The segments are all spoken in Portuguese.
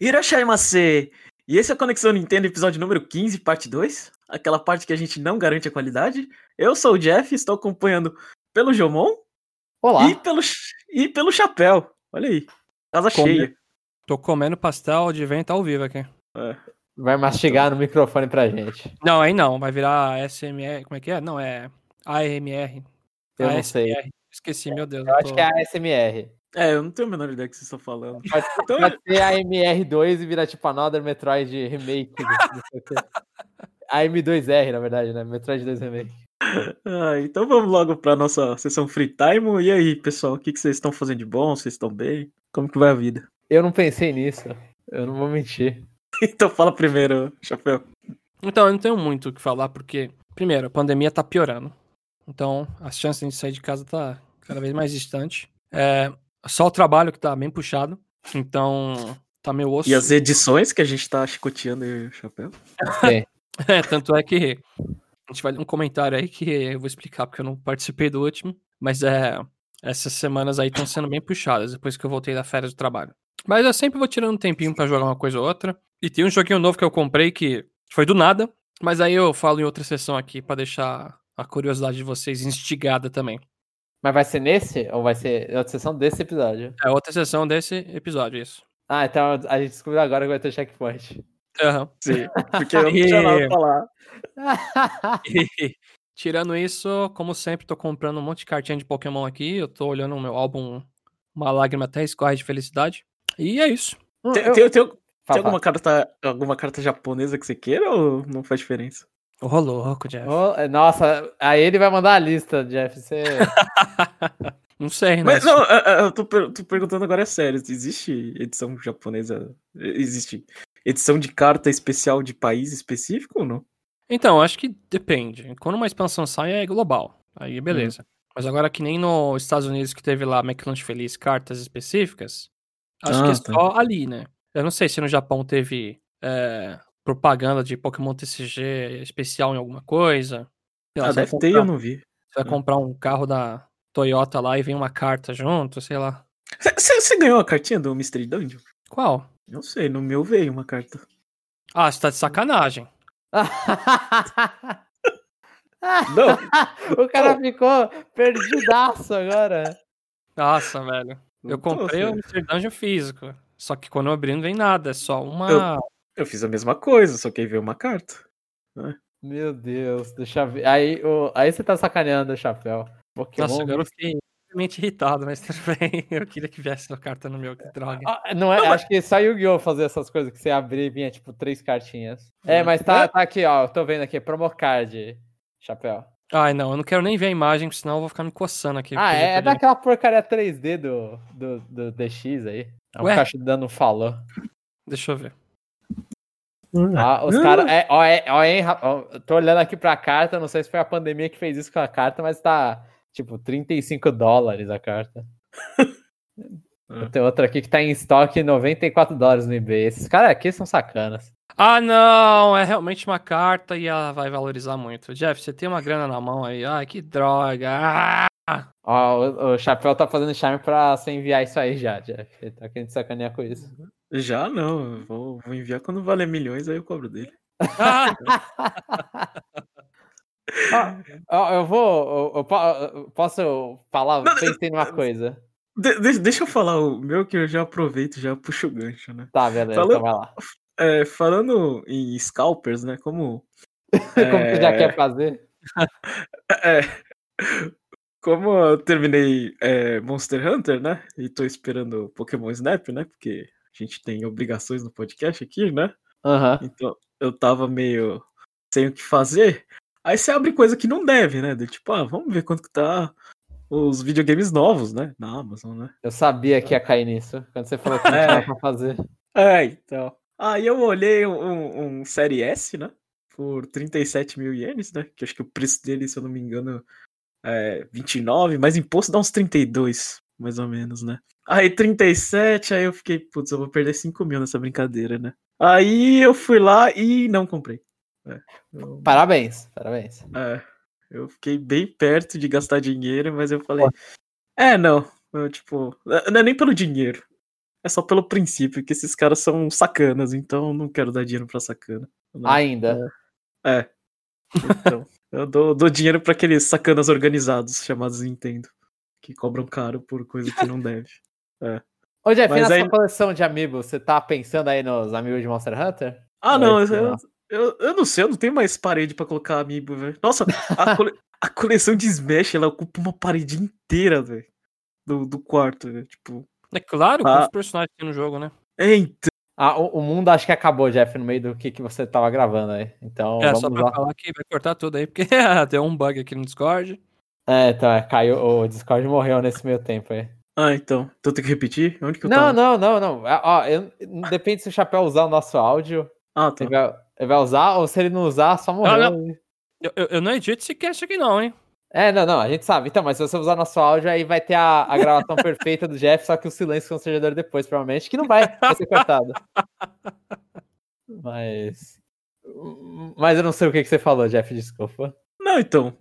Hiroshaimase! E esse é a Conexão Nintendo, episódio número 15, parte 2. Aquela parte que a gente não garante a qualidade. Eu sou o Jeff, estou acompanhando pelo Jomon Olá. e pelo, e pelo Chapéu. Olha aí, casa Come- cheia. Tô comendo pastel de vento ao vivo aqui. É. Vai mastigar no microfone pra gente. Não, aí não, vai virar SMR, como é que é? Não, é AMR. Eu não sei. ASMR. Esqueci, meu Deus. Eu acho que é a SMR. É, eu não tenho a menor ideia do que vocês estão falando. Pode, Então, pode ser a MR2 e virar tipo Another Metroid Remake. quê. a M2R, na verdade, né? Metroid 2 Remake. ah, então vamos logo para nossa sessão Free Time. E aí, pessoal, o que, que vocês estão fazendo de bom? Vocês estão bem? Como que vai a vida? Eu não pensei nisso. Eu não vou mentir. Então fala primeiro, Chapéu. Então, eu não tenho muito o que falar, porque, primeiro, a pandemia tá piorando. Então, as chances de sair de casa tá cada vez mais distante. É, só o trabalho que tá bem puxado. Então, tá meio osso. E as edições que a gente tá chicoteando aí, Chapéu? Sim. É, tanto é que a gente vai ler um comentário aí que eu vou explicar porque eu não participei do último, mas é essas semanas aí estão sendo bem puxadas depois que eu voltei da férias do trabalho. Mas eu sempre vou tirando um tempinho pra jogar uma coisa ou outra. E tem um joguinho novo que eu comprei que foi do nada, mas aí eu falo em outra sessão aqui pra deixar a curiosidade de vocês instigada também. Mas vai ser nesse? Ou vai ser outra sessão desse episódio? É outra sessão desse episódio, isso. Ah, então a gente descobriu agora que vai ter checkpoint. Aham. Sim, porque eu não tinha nada pra falar. E, tirando isso, como sempre, tô comprando um monte de cartinha de Pokémon aqui. Eu tô olhando o meu álbum, uma lágrima até escorre de felicidade. E é isso. Tem, Eu- tem- tem- tem Fala, alguma, carta, alguma carta japonesa que você queira ou não faz diferença? Ô, louco, Jeff. Ô, Nossa, aí ele vai mandar a lista, Jeff. Você... Não sei, né? Mas não, eu- eu eu tô, tô perguntando agora é sério. Existe edição japonesa? Existe edição de carta especial de país específico ou não? Então, acho que depende. Quando uma expansão sai, é global. Aí, beleza. Mas agora, que nem nos Estados Unidos que teve lá McLanche Feliz cartas específicas, acho que é Ah, tá. só ali, né? Eu não sei se no Japão teve é, propaganda de Pokémon TCG especial em alguma coisa. Sei lá, Ah, deve ter comprar- eu não vi. Você vai comprar um carro da Toyota lá e vem uma carta junto, sei lá. Você ganhou a cartinha do Mystery Dungeon? Qual? Não sei, no meu veio uma carta. Ah, você tá de sacanagem. Não, o cara ficou perdidaço agora. Nossa, velho. Eu não comprei o. Mr. Dungeon físico. Só que quando eu abri não vem nada, é só uma. Eu fiz a mesma coisa, só que aí veio uma carta. Meu Deus, deixa eu ver. Aí, o... aí você tá sacaneando o chapéu. Pokémon. Nossa, agora eu fiquei realmente irritado, mas tudo bem. Eu queria que viesse uma carta no meu, que droga. Ah, não é, acho que só Yu-Gi-Oh! fazer essas coisas que você abrir e vinha tipo três cartinhas. É, mas tá, É. tá aqui, ó. Eu tô vendo aqui, promocard. Chapéu. Ai, não, eu não quero nem ver a imagem, senão eu vou ficar me coçando aqui. Ah, eu é, é daquela porcaria 3D do, do, do DX aí. É um Ué? caixa dando um falou. Deixa eu ver. Ah, os caras. É, ó, é, ó, hein, ó, tô olhando aqui pra carta, não sei se foi a pandemia que fez isso com a carta, mas tá tipo 35 dólares a carta. Tem outra aqui que tá em estoque 94 dólares no eBay. Esses caras aqui são sacanas. Ah, não, é realmente uma carta e ela vai valorizar muito. Jeff, você tem uma grana na mão aí. Ai, que droga. Ah! Ó, o, o Chapéu tá fazendo charme pra você enviar isso aí já, Jeff. Ele tá querendo sacanear com isso. Já não, eu vou, vou enviar quando valer milhões, aí eu cobro dele. Ah! Ó, eu vou. Eu, eu po- eu posso falar? Não, Pensei numa coisa. De- de- deixa eu falar o meu que eu já aproveito, já puxo o gancho, né? Tá, beleza, Falando- então vai lá. É, falando em scalpers, né? Como. Como você já é, quer fazer? É, como eu terminei é, Monster Hunter, né? E tô esperando Pokémon Snap, né? Porque a gente tem obrigações no podcast aqui, né? Aham. Então eu tava meio sem o que fazer. Aí você abre coisa que não deve, né? Do tipo, ah, vamos ver quanto que tá os videogames novos, né? Na Amazon, né? Eu sabia que ia cair nisso. Quando você falou que não É. tinha pra fazer. É, então. Aí eu olhei um, um Série S, né? Por 37 mil ienes, né? Que acho que o preço dele, se eu não me engano, é 29, mas imposto dá uns 32, mais ou menos, né? Aí 37, aí eu fiquei, putz, eu vou perder 5 mil nessa brincadeira, né? Aí eu fui lá e não comprei. É, eu- Parabéns, parabéns. é, eu fiquei bem perto de gastar dinheiro, mas eu falei, é, não, eu, tipo, não é nem pelo dinheiro. é só pelo princípio, que esses caras são sacanas, então não quero dar dinheiro pra sacana. Ainda. É. Então, eu dou, dou dinheiro pra aqueles sacanas organizados chamados Nintendo, que cobram caro por coisa que não deve. É. Ô, Jeff, Mas na aí- sua coleção de amigos, você tá pensando aí nos amigos de Monster Hunter? Ah, não, eu, lá. eu, eu não sei, eu não tenho mais parede pra colocar amiibo, velho. Nossa, a, cole- a coleção de Smash, ela ocupa uma parede inteira, velho. Do, do quarto, velho. Tipo. É claro, Ah. quantos personagens tem no jogo, né? É, então. Ah, o, o mundo acho que acabou, Jeff, no meio do que, que você tava gravando aí. Então, é, só pra lá. falar que vai cortar tudo aí, porque deu um bug aqui no Discord. É, então, é, caiu, o Discord morreu nesse meio tempo aí. Ah, então. Então tem que repetir? Onde que eu Não, tava? não, não, não. Ah, Ó, eu- depende se o Chapéu usar o nosso áudio, Ah, tá. ele vai, ele vai usar, ou se ele não usar, só morreu. não. Eu, eu, eu não edito esse cast aqui não, hein? É, não, não, a gente sabe. Então, mas se você usar nosso áudio, aí vai ter a, a gravação perfeita do Jeff, só que o silêncio constrangedor depois, provavelmente, que não vai, vai ser cortado. Mas. Mas eu não sei o que, que você falou, Jeff, desculpa. Não, então.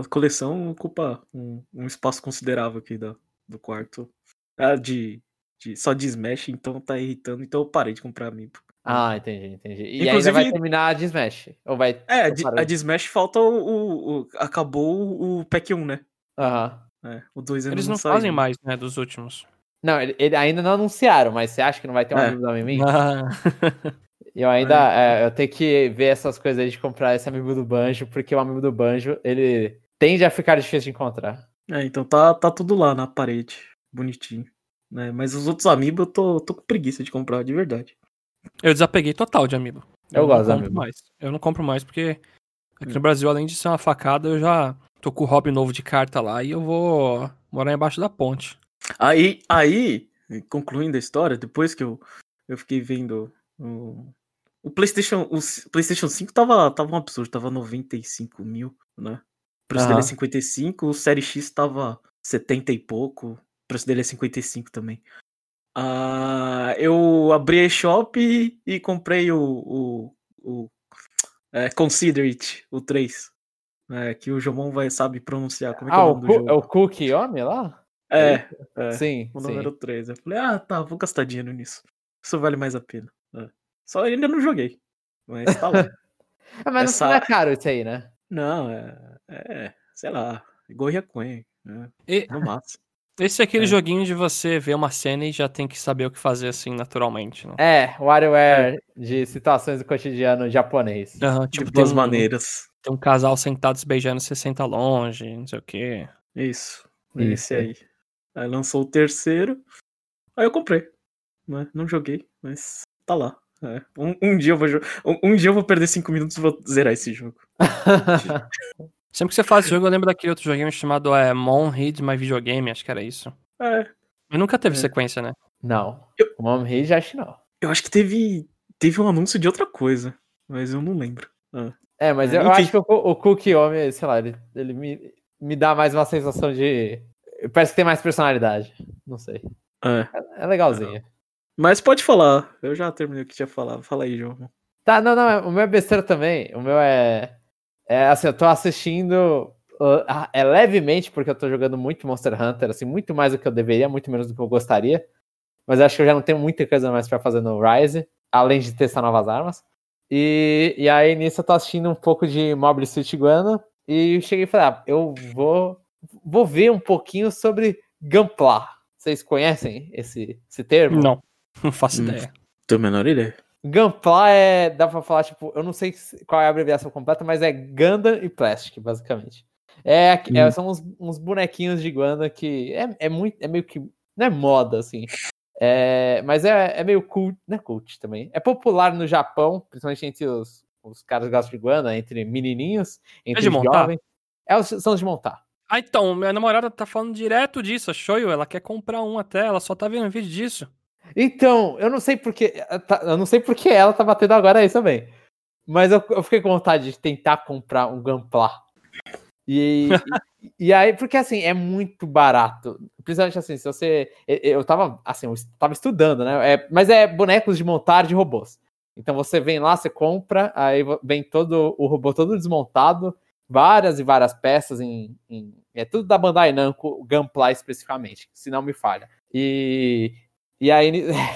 a coleção ocupa um, um espaço considerável aqui da, do quarto. Ah, de, de. Só de Smash, então tá irritando. Então eu parei de comprar amiibo. Ah, entendi, entendi. E Inclusive- ainda vai terminar a de Smash? Ou vai. É, a de, parou? a de Smash falta o. o- o- acabou o, pack 1, né? Aham. É, o 2 ainda Eles não saiu. fazem mais, né, dos últimos. Não, ele, ele ainda não anunciaram, mas você acha que não vai ter um É. amiibo da Mimim? Ah, Eu ainda. é, eu tenho que ver essas coisas aí de comprar esse amiibo do Banjo, porque o amiibo do Banjo, ele tende a ficar difícil de encontrar. É, então tá, tá tudo lá na parede. Bonitinho. Né? Mas os outros amigos eu tô, tô com preguiça de comprar, de verdade. eu desapeguei total de amiibo. Eu não gosto de amiibo. mais. Eu não compro mais porque aqui no Brasil, além de ser uma facada, eu já tô com o hobby novo de carta lá e eu vou morar embaixo da ponte. Aí, aí, concluindo a história, depois que eu, eu fiquei vendo o, o PlayStation, o PlayStation 5 tava, tava um absurdo, tava 95 mil, né? O preço dele é Aham. 55, o Série X tava 70 e pouco, o preço dele é 55 também. Ah, eu abri a eShop e, e comprei o, o, o é, Consider It, o 3. É, que o Jomon vai sabe pronunciar. Como é que é Ah, o o, nome do jogo? é o Cookie Homem lá? É, é. Sim, O sim. número 3. Eu falei, ah, tá, vou gastar dinheiro nisso. Isso vale mais a pena. É. Só ainda não joguei. Mas tá lá. Ah, mas Essa- não é caro isso aí, né? não, é, é. Sei lá. Igual Ryakuen. É, E no máximo. esse é aquele É. joguinho de você ver uma cena e já tem que saber o que fazer assim naturalmente, né? É, WarioWare de situações do cotidiano japonês. De tipo, tem duas um, maneiras. tem um casal sentado se beijando, você senta longe, não sei o quê. Isso. Isso, Esse é. aí. Aí lançou o terceiro. Aí eu comprei. Né? Não joguei, mas tá lá. É. Um, um dia eu vou um, um dia eu vou perder 5 minutos e vou zerar esse jogo. Sempre que você fala esse jogo, eu lembro daquele outro joguinho chamado é, Mon Read My Videogame, acho que era isso. É. Mas nunca teve É. sequência, né? não. Eu- O Mom Read acho que não. Eu acho que teve, teve um anúncio de outra coisa, mas eu não lembro. Ah. É, mas É, eu, enfim. acho que o, o Cookie Homem, sei lá, ele, ele me, me dá mais uma sensação de. Parece que tem mais personalidade. Não sei. É. É legalzinho. Mas pode falar. Eu já terminei o que tinha falado. Fala aí, João. Tá, não, não, o meu é besteira também. O meu é. É assim, eu tô assistindo. uh, ah, é levemente, porque eu tô jogando muito Monster Hunter, assim, muito mais do que eu deveria, muito menos do que eu gostaria. Mas acho que eu já não tenho muita coisa mais pra fazer no Rise, além de testar novas armas. E, e aí nisso eu tô assistindo um pouco de Mobile Suit Guana. E cheguei e falei, ah, eu vou, vou ver um pouquinho sobre Gunpla. Vocês conhecem esse, esse termo? Não, não faço Hum. ideia. Tenho a menor ideia. Gunpla é. Dá pra falar, tipo, eu não sei se- qual é a abreviação completa, mas é Gundam e Plastic, basicamente. É, é, Hum. são uns, uns bonequinhos de Gundam que é, é muito. É meio que. Não é moda, assim. É, mas é, é meio cult. Não é cult também. É popular no Japão, principalmente entre os, os caras que gostam de Gundam, entre menininhos, entre de os montar? jovens. É, os- são os de montar. Ah, então, minha namorada tá falando direto disso, a Shoyo, ela quer comprar um até, ela só tá vendo vídeo disso. Então, eu não sei porque. Eu não sei porque ela tá batendo agora aí também. Mas eu, eu fiquei com vontade de tentar comprar um Gunpla. E, e, e aí, porque assim, é muito barato. Principalmente assim, se você. Eu, tava assim, eu tava estudando, né? É, mas é bonecos de montar de robôs. Então você vem lá, você compra, aí vem todo o robô todo desmontado, várias e várias peças em. em- é tudo da Bandai Namco, Gunpla especificamente, se não me falha. E, E aí,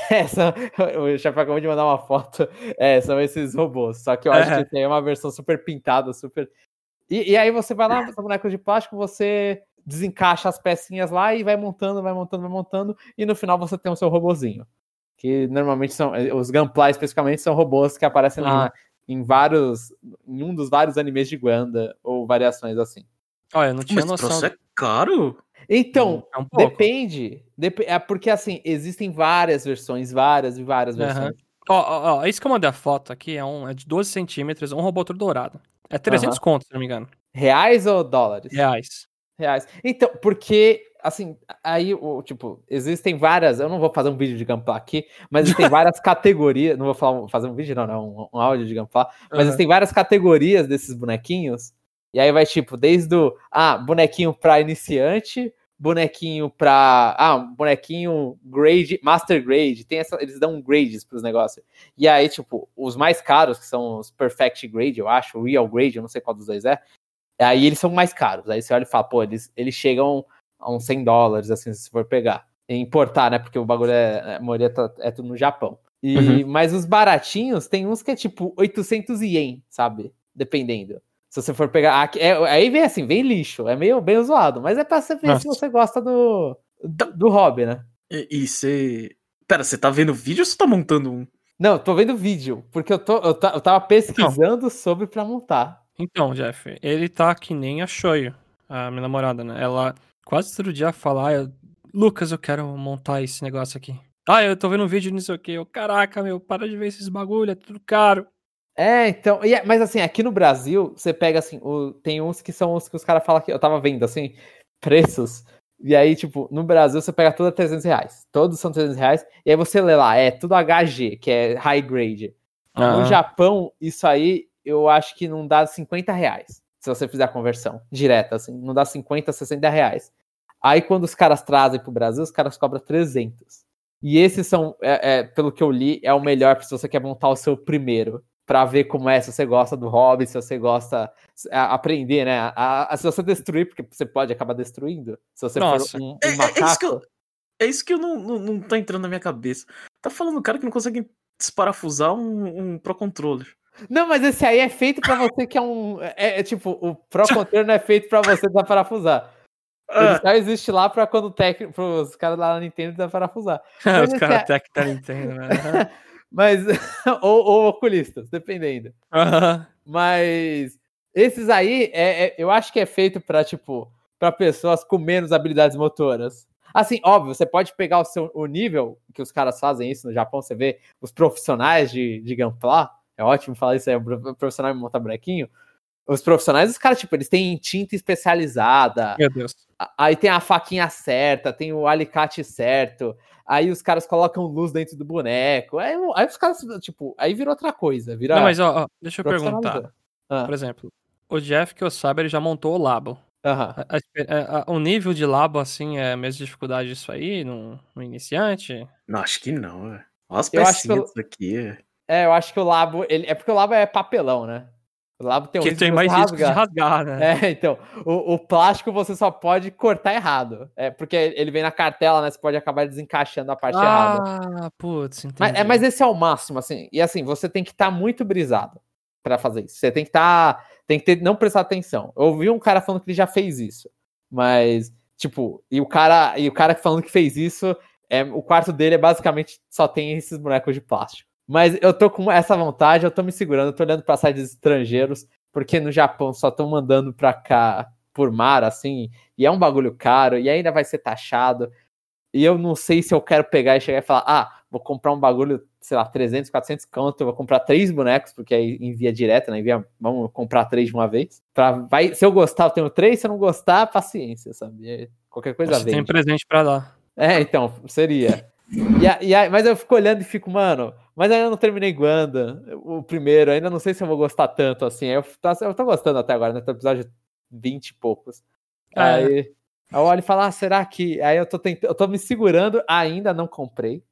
essa, o Chapéu acabou de mandar uma foto. É, são esses robôs. Só que eu acho É. que tem uma versão super pintada, super. E, e aí você vai lá, essa boneca de plástico, você desencaixa as pecinhas lá e vai montando, vai montando, vai montando. E no final você tem o seu robozinho. Que normalmente são. eh, Os Gunpla especificamente são robôs que aparecem lá em vários. Em um dos vários animes de Guanda, ou variações assim. Olha, eu não tinha Mas noção. troço é caro? Então, É um depende. Dep é porque assim, existem várias versões, várias e várias Aham. versões. Ó, ó, ó, esse que eu mandei a foto aqui é, um, é de 12 centímetros, um robô todo dourado. É 300 contos, se não me engano. Reais ou dólares? Reais. Reais. Então, porque, assim, aí, tipo, existem várias. Eu não vou fazer um vídeo de Gunpla aqui, mas existem várias categorias. Não vou falar, fazer um vídeo, não, não, um, um áudio de Gunpla. Mas Aham. existem várias categorias desses bonequinhos. E aí vai, tipo, desde o. Ah, bonequinho pra iniciante, bonequinho pra. Ah, bonequinho grade, master grade. Tem essa, eles dão grades pros negócios. E aí, tipo, os mais caros, que são os perfect grade, eu acho, real grade, eu não sei qual dos dois é. Aí eles são mais caros. Aí você olha e fala, pô, eles, eles chegam a uns 100 dólares, assim, se for pegar. E importar, né? Porque o bagulho é. A maioria tá- é tudo no Japão. E, Mas os baratinhos, tem uns que é tipo 800 ien, sabe? Dependendo. Se você for pegar. aqui- é- aí vem assim, vem lixo. É meio bem zoado. Mas é pra você ver se Nossa. você gosta do, do, do hobby, né? E, você. Pera, você tá vendo vídeo ou você tá montando um? Não, tô vendo vídeo. Porque eu, tô, eu, ta- eu tava pesquisando sobre pra montar. Então, Jeff, ele tá que nem a Shoyo, a minha namorada, né? Ela quase todo dia fala, ah, eu- Lucas, eu quero montar esse negócio aqui. Ah, eu tô vendo um vídeo nisso aqui. Eu, caraca, meu, para de ver esses bagulho, é tudo caro. É, então. é- mas assim, aqui no Brasil, você pega assim, o- tem uns que são os que os caras falam que eu tava vendo, assim, preços. E aí, tipo, no Brasil você pega tudo a 300 reais. Todos são 300 reais. E aí você lê lá, é tudo HG, que é high grade. No Ah. Japão, isso aí eu acho que não dá 50 reais. Se você fizer a conversão direta, assim, não dá 50, 60 reais. Aí quando os caras trazem pro Brasil, os caras cobram 300. E esses são, é, é, pelo que eu li, é o melhor se você quer montar o seu primeiro. Pra ver como é, se você gosta do hobby, se você gosta a, aprender, né? A, a- se você destruir, porque você pode acabar destruindo. Se você Nossa. for um, um É, é- é macaco. isso que eu, é isso que eu não, não, não tá entrando na minha cabeça. Tá falando o cara que não consegue desparafusar um, um Pro Controller. Não, mas esse aí é feito pra você que é um. É, é tipo, o Pro Controller não é feito pra você desaparafusar. Ele Ah, só existe lá pra quando o técnico, pros caras lá na Nintendo desaparafusar. Os esse caras é- até que tá Nintendo, né? Mas. ou, ou oculistas, dependendo. Mas. Esses aí, é, é- eu acho que é feito pra, tipo, pra pessoas com menos habilidades motoras. Assim, óbvio, você pode pegar o seu o nível que os caras fazem isso no Japão, você vê os profissionais de, de Gunpla, é ótimo falar isso aí, o profissional de montar bonequinho. Os profissionais, os caras, tipo, eles têm tinta especializada, Meu Deus. aí tem a faquinha certa, tem o alicate certo, aí os caras colocam luz dentro do boneco, aí, aí os caras, tipo, aí vira outra coisa, vira... Não, mas ó, ó, deixa eu perguntar. Ah, Por exemplo, o Jeff, que eu saiba, ele já montou o Labo. aham. A- a espe- a- a- o nível de Labo, assim, é a mesma dificuldade disso aí, no, no iniciante? não, acho que não, velho. Olha as Eu acho que pecinhas eu- disso aqui. é. É, eu acho que o Labo. Ele, é porque o Labo é papelão, né? O Labo tem um que tem mais risco de rasgar. né? É, então. O, o plástico você só pode cortar errado. É porque ele vem na cartela, né? Você pode acabar desencaixando a parte errada. ah, putz, entendi. Mas, é, mas esse é o máximo, assim. E assim, você tem que estar muito brisado pra fazer isso. Você tem que estar. tem que ter, não prestar atenção. Eu ouvi um cara falando que ele já fez isso. Mas, tipo, e o cara, e o cara falando que fez isso, é, o quarto dele é basicamente só tem esses bonecos de plástico. Mas eu tô com essa vontade, eu tô me segurando, eu tô olhando pra sites estrangeiros, porque no Japão só estão mandando pra cá por mar, assim, e é um bagulho caro, e ainda vai ser taxado. E eu não sei se eu quero pegar e chegar e falar, ah, vou comprar um bagulho, sei lá, 300, 400 conto, eu vou comprar três bonecos, porque aí envia direto, né? Envia, vamos comprar três de uma vez. Pra, vai, se eu gostar, eu tenho três, se eu não gostar, paciência, sabe? É, Qualquer coisa Você tem presente pra dar. É, então, seria. E a- e a- mas eu fico olhando e fico, mano, mas ainda não terminei Guanda, o primeiro, ainda não sei se eu vou gostar tanto assim. Eu, tá- eu tô gostando até agora, né? Tô no episódio 20 e poucos. É. Aí, eu olho e falo, ah, será que. Aí eu tô tentando, eu tô me segurando, ainda não comprei.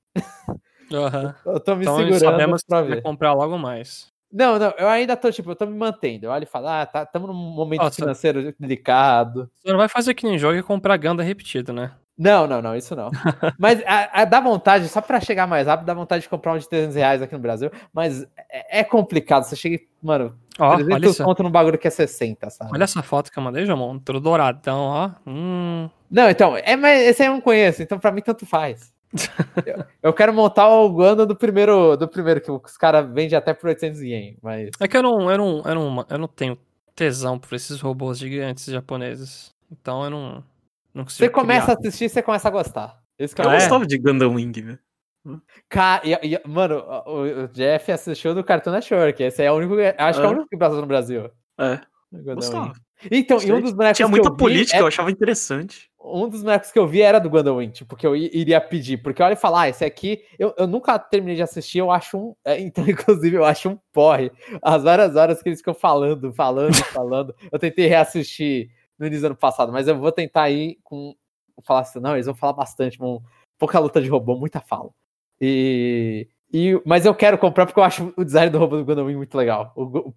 Aham. Eu tô me Então segurando sabemos pra ver. comprar logo mais. Não, não, eu ainda tô, tipo, eu tô me mantendo. Eu olho e falo, ah, tá, estamos num momento Nossa. financeiro delicado. Você não vai fazer que nem jogo e comprar Ganda repetido, né? Não, não, não, isso não. mas a, a, dá vontade, só para chegar mais rápido, dá vontade de comprar um de 300 reais aqui no Brasil. Mas é, é complicado. Você chega e, mano, ó, 300 conto num bagulho que é 60, sabe? Olha essa foto que eu mandei, Jamon. Tudo douradão, ó. Hum. Não, então, é, mas esse aí eu não conheço, então pra mim tanto faz. eu, eu, quero montar o Guanda do primeiro, do primeiro que os caras vendem até por 800 ien, mas... É que eu não, eu, não, eu, não, eu não tenho tesão por esses robôs gigantes japoneses. Então eu não... você começa criar. a assistir, você começa a gostar. Esse cara eu é. gostava de Gundam Wing. Cara, e, e, mano, o, o, Jeff assistiu do Cartoon Network. Esse é o único. Acho é. que é o único que passou no Brasil. É. Gostava. Então, e um dos bonecos Tinha muita política, eu achava interessante. Um dos bonecos que eu vi era do Gundam Wing, tipo, que eu iria pedir. Porque olha e falar, ah, esse aqui, eu, eu nunca terminei de assistir, eu acho um. É, então, inclusive, eu acho um porre. As várias horas que eles ficam falando, falando, falando. Eu tentei reassistir no início do ano passado, mas eu vou tentar ir com. Falar assim, não, eles vão falar bastante, vão, pouca luta de robô, muita fala. E e, mas eu quero comprar porque eu acho o design do robô do Gundam Wing muito legal. O, o,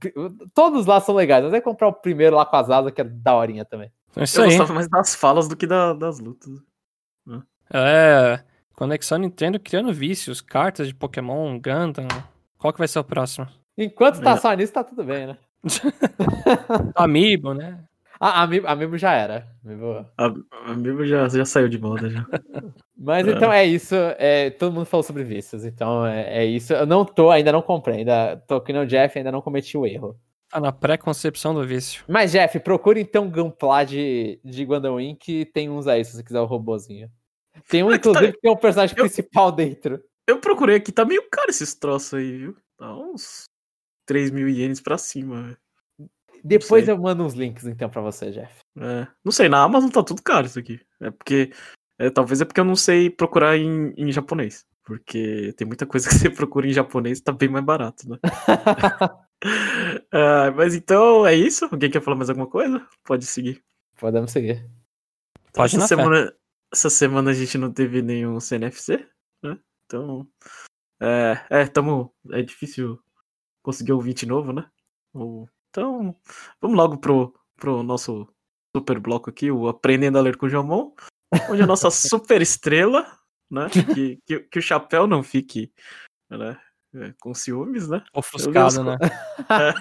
todos lá são legais. Mas é comprar o primeiro lá com as asas, que é daorinha também. É isso eu aí. gostava mais das falas do que da, das lutas. Né? É. Conexão Nintendo criando vícios, cartas de Pokémon, Gundam. Qual que vai ser o próximo? Enquanto tá só nisso, tá tudo bem, né? Amiibo, né? Ah, Amiibo, Amiibo já era. Amiibo, Amiibo já, já saiu de moda já. Mas é. então é isso. É, todo mundo falou sobre vícios, então é, é, isso. Eu não tô, ainda não comprei, ainda tô aqui no Jeff, ainda não cometi o erro. Tá na pré-concepção do vício. Mas, Jeff, procure então Gunpla de, de Guandawin, que tem uns aí, se você quiser o robozinho. Tem um, inclusive, que tem um personagem eu, principal dentro. Eu procurei aqui, tá meio caro esses troços aí, viu? Tá uns 3 mil ienes pra cima, velho. Depois eu mando uns links então para você, Jeff. É, não sei, na Amazon tá tudo caro isso aqui. É porque. É, talvez é porque eu não sei procurar em, em japonês. Porque tem muita coisa que você procura em japonês e tá bem mais barato, né? uh, mas então é isso? Alguém quer falar mais alguma coisa? Pode seguir. Podemos seguir. Pode essa, semana, essa semana a gente não teve nenhum CNFC, né? Então. É, é, tamo, é difícil conseguir 20 novo, né? Ou então, vamos logo pro, pro nosso super bloco aqui, o Aprendendo a Ler com o Jomon, onde a nossa super estrela, né, que, que, que, o chapéu não fique né, é, com ciúmes, né? Ofuscado, né? É,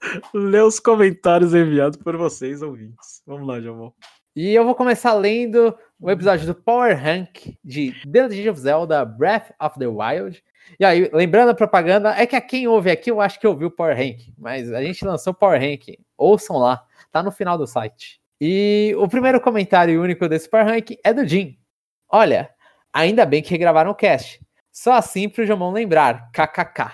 ler os comentários enviados por vocês, ouvintes. Vamos lá, Jomon. E eu vou começar lendo o episódio do Power Rank de The Legend of Zelda Breath of the Wild, e aí, lembrando a propaganda, é que a quem ouve aqui, eu acho que ouviu o Power Rank, mas a gente lançou o Power Rank. Ouçam lá, tá no final do site. E o primeiro comentário único desse Power Rank é do Jim. Olha, ainda bem que regravaram o cast. Só assim pro Jamon lembrar. KKK.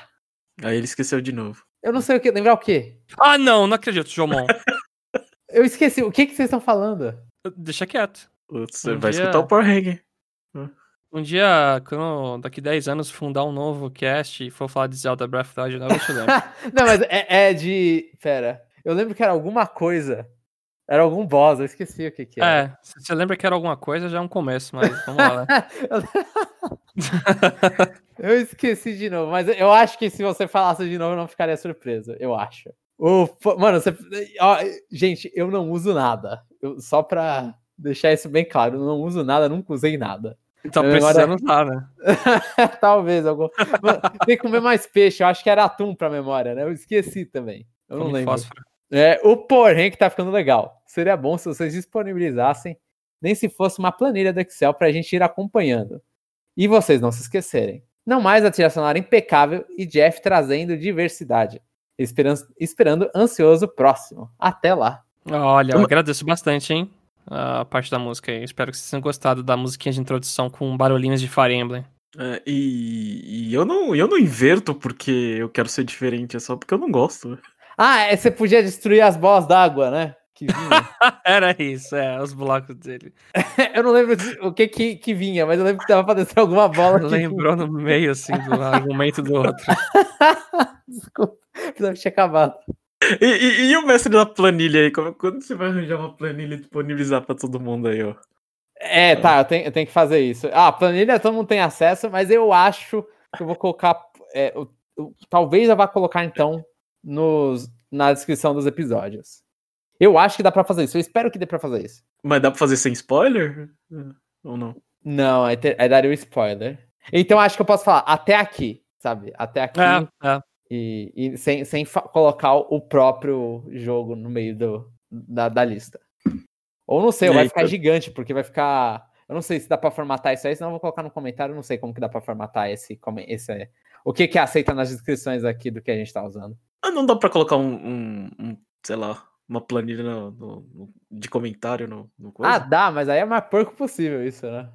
Aí ele esqueceu de novo. Eu não sei o que. Lembrar o quê? Ah, não, não acredito, Jomon. eu esqueci. O que, que vocês estão falando? Deixa quieto. Você um vai dia... escutar o Power Rank. Um dia, quando daqui 10 anos fundar um novo cast e for falar de Zelda Breath of the Wild, eu te lembro. não, mas é, é, de. Pera. Eu lembro que era alguma coisa. Era algum boss, eu esqueci o que que era. É, se você lembra que era alguma coisa, já é um começo, mas vamos lá, né? eu esqueci de novo, mas eu acho que se você falasse de novo, eu não ficaria surpreso. Eu acho. O, mano, você, ó, gente, eu não uso nada. Eu, só pra deixar isso bem claro, eu não uso nada, nunca usei nada. Tá precisando usar, né? Talvez. Algum... Tem que comer mais peixe. Eu acho que era atum pra memória, né? Eu esqueci também. Eu não lembro. Fósforo. É, o Power que tá ficando legal. Seria bom se vocês disponibilizassem, nem se fosse uma planilha do Excel pra gente ir acompanhando. E vocês não se esquecerem. Não mais a trilha sonora impecável e Jeff trazendo diversidade. Esperando, esperando ansioso o próximo. Até lá. Olha, eu agradeço bastante, hein? A parte da música aí. Espero que vocês tenham gostado da musiquinha de introdução com barulhinhos de Fire Emblem. É, e, e, eu, não, eu não inverto porque eu quero ser diferente, é só porque eu não gosto. Ah, é, você podia destruir as bolas d'água, né? Que vinha. Era isso, é, os blocos dele. eu não lembro o que, que, que vinha, mas eu lembro que dava pra descer alguma bola. Lembrou no meio, assim, do argumento do outro. Desculpa, precisava tinha acabado. E, e, e, o mestre da planilha aí? Como, quando você vai arranjar uma planilha e disponibilizar pra todo mundo aí, ó? É, tá, eu tenho, eu tenho que fazer isso. Ah, planilha todo mundo tem acesso, mas eu acho que eu vou colocar. É, eu, eu, talvez eu vá colocar então nos, na descrição dos episódios. Eu acho que dá pra fazer isso. Eu espero que dê pra fazer isso. Mas dá pra fazer sem spoiler? Ou não? Não, aí, ter, aí daria o um spoiler. Então acho que eu posso falar até aqui, sabe? Até aqui. É, é. E, e, sem, sem colocar o próprio jogo no meio do, da, da lista. Ou não sei, vai ficar gigante, porque vai ficar. Eu não sei se dá para formatar isso aí, senão eu vou colocar no comentário. Eu não sei como que dá para formatar esse, esse. O que que aceita nas descrições aqui do que a gente tá usando. Ah, não dá para colocar um, um, um, sei lá, uma planilha no, no, no, de comentário no, no coisa? Ah, dá, mas aí é mais porco possível isso, né?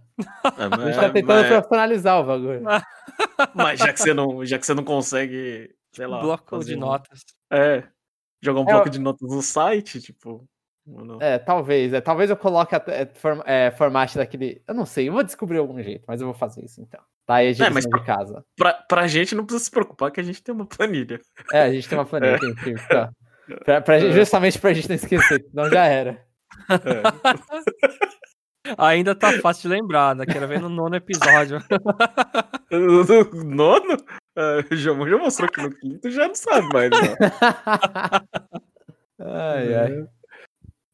É, mas, a gente tá tentando mas... profissionalizar o bagulho. Mas já que você não, já que você não consegue, sei lá. Bloco de um... notas. É. Jogar um é, bloco eu... de notas no site, tipo. É, talvez. É, talvez eu coloque a, é, form, é, formato daquele. Eu não sei, eu vou descobrir algum jeito, mas eu vou fazer isso então. Tá aí a gente é, mas de casa. Pra, pra gente não precisa se preocupar que a gente tem uma planilha. É, a gente tem uma planilha. É. Tem, tá. pra, pra, é. justamente pra gente não esquecer, não já era. É. Ainda tá fácil de lembrar, né? Quero ver no nono episódio. no nono? Uh, já, já mostrou que no quinto já não sabe mais. Né? ai, ai.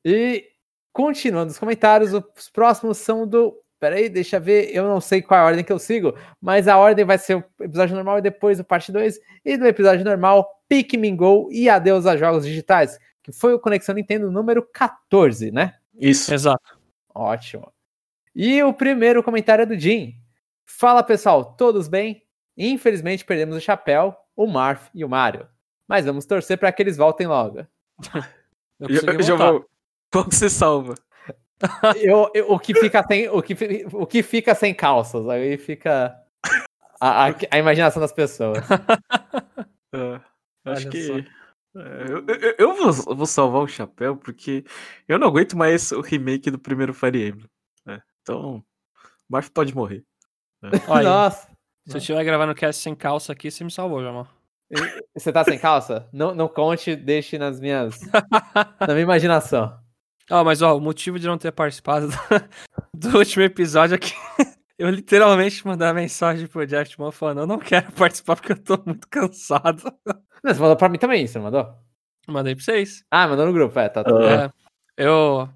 E continuando os comentários, os próximos são do. Peraí, deixa eu ver. Eu não sei qual é a ordem que eu sigo, mas a ordem vai ser o episódio normal e depois o parte 2. E do episódio normal, Pikmin Go e Adeus a Jogos Digitais, que foi o Conexão Nintendo número 14, né? Isso. Exato. Ótimo. E o primeiro comentário é do Jim. Fala pessoal, todos bem? Infelizmente perdemos o Chapéu, o Marf e o Mario. Mas vamos torcer para que eles voltem logo. Eu, eu já vou, qual que você salva? Eu, eu, o, que fica sem, o, que, o que fica sem calças. Aí fica a, a, a imaginação das pessoas. É, acho Olha que. É, eu, eu, eu vou, vou, salvar o chapéu porque eu não aguento mais o remake do primeiro Fire Emblem. Né? Então, o Marf pode morrer. Né? Olha, Nossa! Se eu estiver gravando cast sem calça aqui, você me salvou, Jamal. Você tá sem calça? Não, não conte, deixe nas minhas. na minha imaginação. Ah, mas ó, o motivo de não ter participado do, do último episódio é que eu literalmente mandei mensagem pro Jack Man falando, eu não quero participar porque eu tô muito cansado. Não, você mandou pra mim também, você mandou? Mandei pra vocês. Ah, mandou no grupo, é, tá tudo é, Eu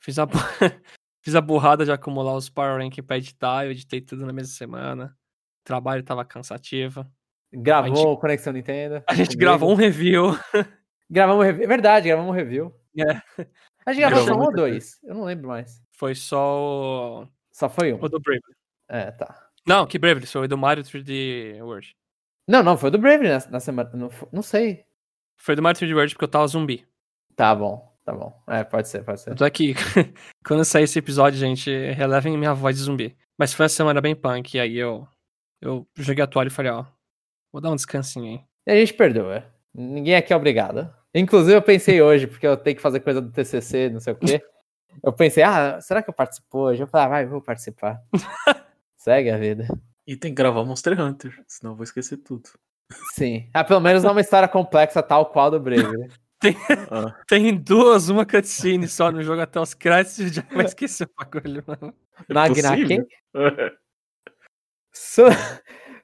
fiz a, fiz a burrada de acumular os Power Rank pra editar, eu editei tudo na mesma semana. O trabalho tava cansativo. Gravou gente, Conexão Nintendo. A gente gravou um review. Gravamos um review. É verdade, gravamos um review. É. A gente gravou só um ou dois? Eu não lembro mais. Foi só o. Só foi um. O do Bravely. É, tá. Não, que Bravely? Foi do Mario 3D World. Não, não, foi do Bravely na, na semana. Não, não sei. Foi do Mario 3D World porque eu tava zumbi. Tá bom, tá bom. É, pode ser, pode ser. Eu tô aqui. Quando sair esse episódio, gente, relevem minha voz de zumbi. Mas foi uma semana bem punk, e aí eu. Eu joguei a toalha e falei, ó. Vou dar um descansinho aí. E a gente perdoa. Ninguém aqui é obrigado. Inclusive, eu pensei hoje, porque eu tenho que fazer coisa do TCC, não sei o quê. Eu pensei, ah, será que eu participo hoje? Eu falei, ah, vai, vou participar. Segue a vida. E tem que gravar Monster Hunter, senão eu vou esquecer tudo. Sim. Ah, pelo menos não é uma história complexa tal qual do Brave, né? Tem, ah. tem duas, uma cutscene só no jogo até os créditos e já vai esquecer o bagulho, mano. Magnaken? É so,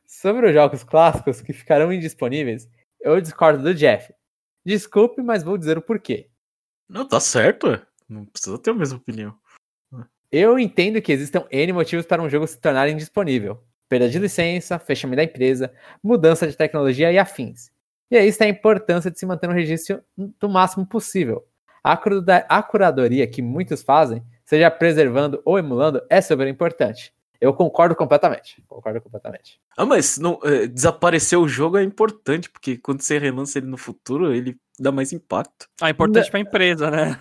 sobre os jogos clássicos que ficarão indisponíveis, eu discordo do Jeff. Desculpe, mas vou dizer o porquê. Não, tá certo. Não precisa ter a mesma opinião. Eu entendo que existam N motivos para um jogo se tornar indisponível. Perda de licença, fechamento da empresa, mudança de tecnologia e afins. E aí está a importância de se manter no registro do máximo possível. A curadoria que muitos fazem, seja preservando ou emulando, é super importante. Eu concordo completamente. Concordo completamente. Ah, mas não, é, desaparecer o jogo é importante, porque quando você relança ele no futuro, ele dá mais impacto. Ah, é importante da... pra empresa, né?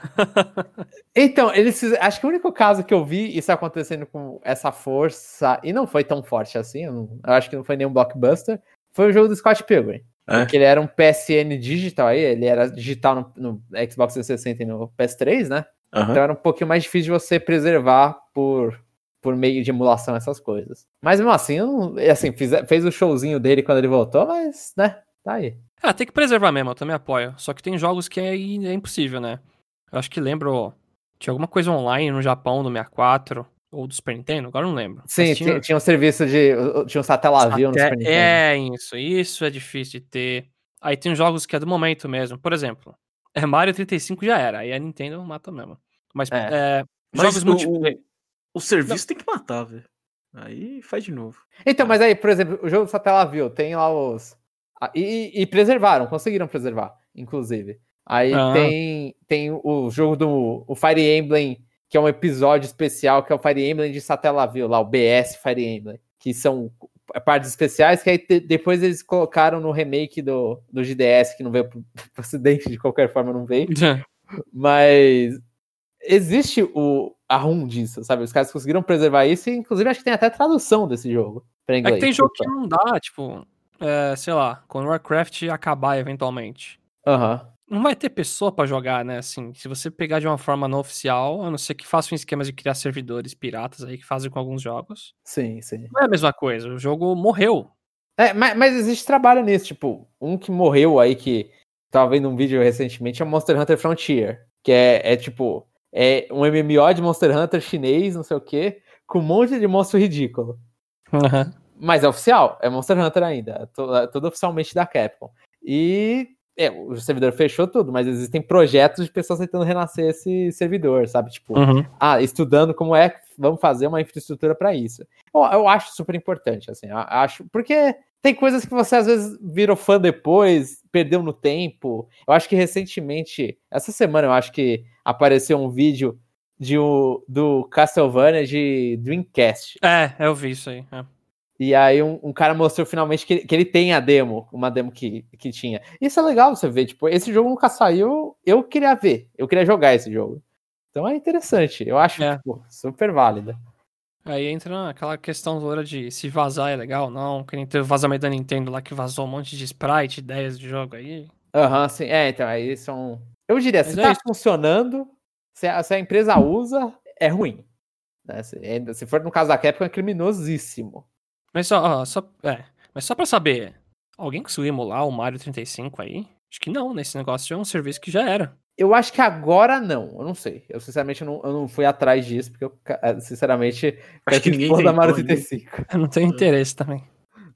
então, eles acho que o único caso que eu vi isso acontecendo com essa força, e não foi tão forte assim, eu, não, eu acho que não foi nenhum blockbuster, foi o jogo do Scott Pilgrim. É. Porque ele era um PSN digital aí, ele era digital no, no Xbox 360 e no PS3, né? Uhum. Então era um pouquinho mais difícil de você preservar por por meio de emulação essas coisas. Mas mesmo assim, não, assim fiz, fez o showzinho dele quando ele voltou, mas, né, tá aí. Ah, tem que preservar mesmo, eu também apoio. Só que tem jogos que é, é impossível, né? Eu acho que lembro, tinha alguma coisa online no Japão, do 64, ou do Super Nintendo, agora não lembro. Sim, tinha, tinha um serviço de, tinha um satellavio no Super Nintendo. É, isso, isso é difícil de ter. Aí tem jogos que é do momento mesmo, por exemplo, é Mario 35 já era, aí a Nintendo mata mesmo. Mas, é. É, jogos multiplayer O serviço tem que matar, velho. Aí faz de novo. Então, mas aí, por exemplo, o jogo do Satellaview tem lá os. ah, E, e preservaram, conseguiram preservar, inclusive. Aí Ah. tem, tem o jogo do o Fire Emblem, que é um episódio especial, que é o Fire Emblem de Satellaview, lá, o BS Fire Emblem, que são partes especiais que aí te- depois eles colocaram no remake do, do GDS, que não veio pro, pro ocidente de qualquer forma, não veio. Mas existe o a RUM disso, sabe? Os caras conseguiram preservar isso e, inclusive, acho que tem até tradução desse jogo pra É inglês. que tem jogo que não dá, tipo, é, sei lá, quando o Warcraft acabar eventualmente. Aham. Não vai ter pessoa pra jogar, né? Assim, se você pegar de uma forma não oficial, a não ser que faça um esquema de criar servidores piratas aí que fazem com alguns jogos. Sim, sim. Não é a mesma coisa. O jogo morreu. É, mas, mas existe trabalho nisso, tipo, um que morreu aí que tava vendo um vídeo recentemente é o Monster Hunter Frontier, que é, é tipo, é um MMO de Monster Hunter chinês, não sei o quê, com um monte de monstro ridículo. Mas é oficial, é Monster Hunter ainda, é tudo oficialmente da Capcom. E é, o servidor fechou tudo, mas existem projetos de pessoas tentando renascer esse servidor, sabe? Tipo, Uhum. ah, estudando como é que vamos fazer uma infraestrutura para isso. Eu, eu acho super importante, assim, acho, porque tem coisas que você às vezes virou fã depois, perdeu no tempo. Eu acho que recentemente, essa semana, eu acho que apareceu um vídeo de o, do Castlevania de Dreamcast. É, eu vi isso aí. é. E aí um, um cara mostrou finalmente que, que ele tem a demo, uma demo que, que tinha. Isso é legal você ver, tipo, esse jogo nunca saiu, eu queria ver, eu queria jogar esse jogo. Então é interessante, eu acho É. tipo, super válida. Aí entra naquela questão toda de se vazar é legal ou não. Que nem teve o vazamento da Nintendo lá que vazou um monte de sprite, ideias de jogo aí. Aham, sim. É, então, aí são. Eu diria, se Mas é tá isso. funcionando, se a, se a empresa usa, é ruim. né? Se, se for no caso da Capcom, é criminosíssimo. Mas só, ó, só, é, mas só pra saber, alguém conseguiu emular o Mario 35 aí? Acho que não, nesse negócio é um serviço que já era. Eu acho que agora não, eu não sei. Eu sinceramente não, eu não fui atrás disso, porque eu, eh, sinceramente, Acho que ninguém da Mario ainda. 35. Eu não tenho interesse também.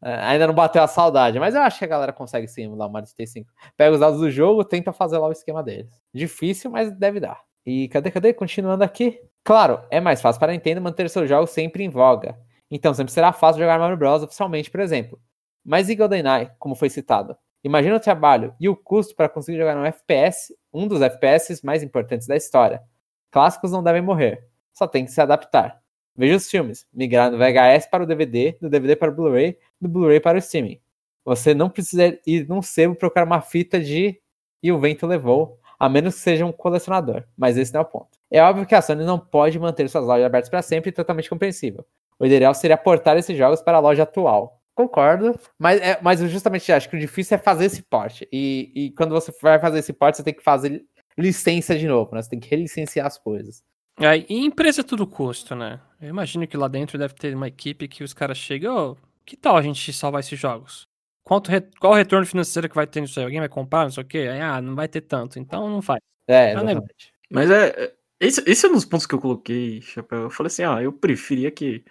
É, ainda não bateu a saudade, mas eu acho que a galera consegue sim emular o Mario 35. Pega os dados do jogo, tenta fazer lá o esquema deles. Difícil, mas deve dar. E cadê, cadê? Continuando aqui. Claro, é mais fácil para a Nintendo manter seus jogos sempre em voga. Então sempre será fácil jogar Mario Bros. oficialmente, por exemplo. Mas e GoldenEye, como foi citado? Imagina o trabalho e o custo para conseguir jogar um FPS, um dos FPS mais importantes da história. Clássicos não devem morrer, só tem que se adaptar. Veja os filmes, migrar do VHS para o DVD, do DVD para o Blu-ray, do Blu-ray para o streaming. Você não precisa ir num sebo procurar uma fita de E o Vento Levou, a menos que seja um colecionador, mas esse não é o ponto. É óbvio que a Sony não pode manter suas lojas abertas para sempre e totalmente compreensível. O ideal seria portar esses jogos para a loja atual. Concordo, mas, é, mas eu justamente acho que o difícil é fazer esse porte. E, e quando você vai fazer esse porte, você tem que fazer licença de novo, né? Você tem que relicenciar as coisas. É, e empresa é tudo custo, né? Eu imagino que lá dentro deve ter uma equipe que os caras chegam, ô, que tal a gente salvar esses jogos? Quanto re- Qual o retorno financeiro que vai ter nisso aí? Alguém vai comprar, não sei o quê? Aí, ah, não vai ter tanto, então não faz. É, né? exatamente. Mas é. É- Esse, esse é um dos pontos que eu coloquei, Chapéu. Eu falei assim, ah, eu preferia que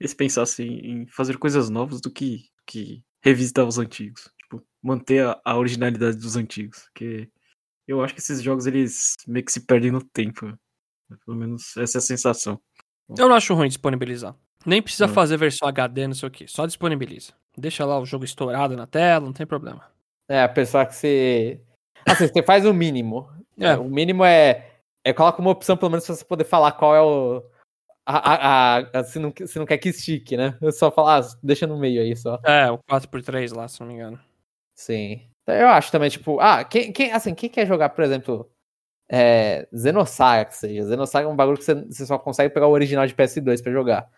eles pensassem em fazer coisas novas do que, que revisitar os antigos. Tipo, manter a, a originalidade dos antigos. Porque eu acho que esses jogos, eles meio que se perdem no tempo. né? Pelo menos essa é a sensação. Eu não acho ruim disponibilizar. Nem precisa Hum. fazer versão HD, não sei o quê. Só disponibiliza. Deixa lá o jogo estourado na tela, não tem problema. É, a pessoa que você. Assim, você faz o mínimo. É. O mínimo é. É coloca uma opção, pelo menos, pra você poder falar qual é o. A, a, a- se, não, se não quer que estique, né? Eu só falar, ah, deixa no meio aí só. É, o 4x3 lá, se não me engano. Sim. Então, eu acho também, tipo, ah, quem, quem, assim, quem quer jogar, por exemplo, é, Xenosaga, que seja. Xenosaga é um bagulho que você, você só consegue pegar o original de PS2 pra jogar.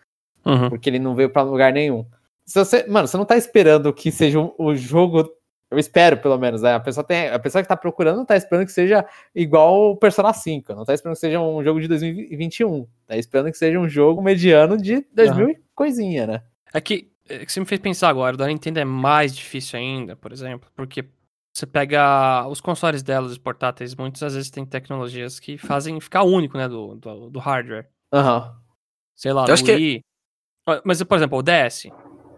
Uhum. porque ele não veio pra lugar nenhum. Se você, mano, você não tá esperando que seja um- o jogo. Eu espero, pelo menos, né? A pessoa, tem, a pessoa que tá procurando não tá esperando que seja igual o Persona 5. Não tá esperando que seja um jogo de 2021. Tá esperando que seja um jogo mediano de 2000 e coisinha, né? É que, é que você me fez pensar agora, o da Nintendo é mais difícil ainda, por exemplo, porque você pega os consoles dela, os portáteis, muitas vezes tem tecnologias que fazem ficar único, né, do, do, do hardware. Aham. Sei lá, Eu acho que Wii. Ah, Mas, por exemplo, o DS.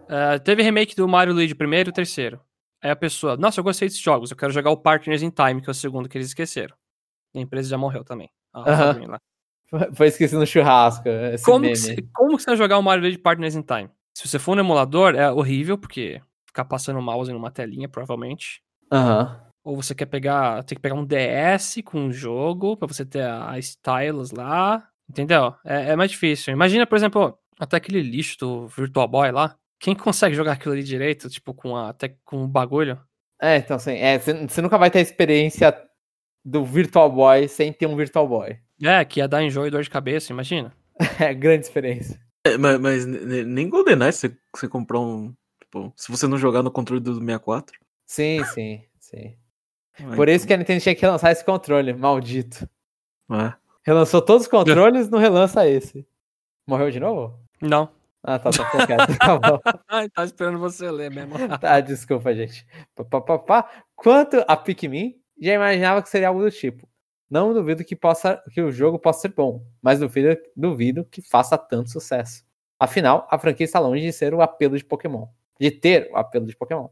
eh, teve remake do Mario Luigi primeiro e o terceiro. Aí a pessoa, nossa, eu gostei desses jogos, eu quero jogar o Partners in Time, que é o segundo que eles esqueceram. E a empresa já morreu também. a Aham. Sabrina lá. Foi esquecido no churrasco. Como meme. que, você, como que você vai jogar o Mario Luigi Partners in Time? Se você for no emulador, é horrível, porque ficar passando o mouse numa telinha, provavelmente. Aham. Ou você quer pegar. Tem que pegar um DS com um jogo pra você ter a, a stylus lá. Entendeu? É, é mais difícil. Imagina, por exemplo, até aquele lixo do Virtual Boy lá. Quem consegue jogar aquilo ali direito, tipo, com a, até com o bagulho? É, então assim, é, você você nunca vai ter a experiência do Virtual Boy sem ter um Virtual Boy. É, que ia dar enjoo e dor de cabeça, imagina. É grande experiência. É, mas, mas ne- nem GoldenEye você, você comprar um. Tipo, se você não jogar no controle do 64. Sim, sim, sim. vai, Por isso que a Nintendo tinha que lançar esse controle, maldito. É. Relançou todos os controles, não relança esse. Morreu de novo? Não. Ah, tá, tá, tá, quieto, tá bom. Ai, tá esperando você ler mesmo. Tá, desculpa, gente. Pá, pá, pá. Quanto a Pikmin, já imaginava que seria algo do tipo. Não duvido que, possa, que o jogo possa ser bom, mas duvido, duvido que faça tanto sucesso. Afinal, a franquia está longe de ser o apelo de Pokémon. De ter o apelo de Pokémon.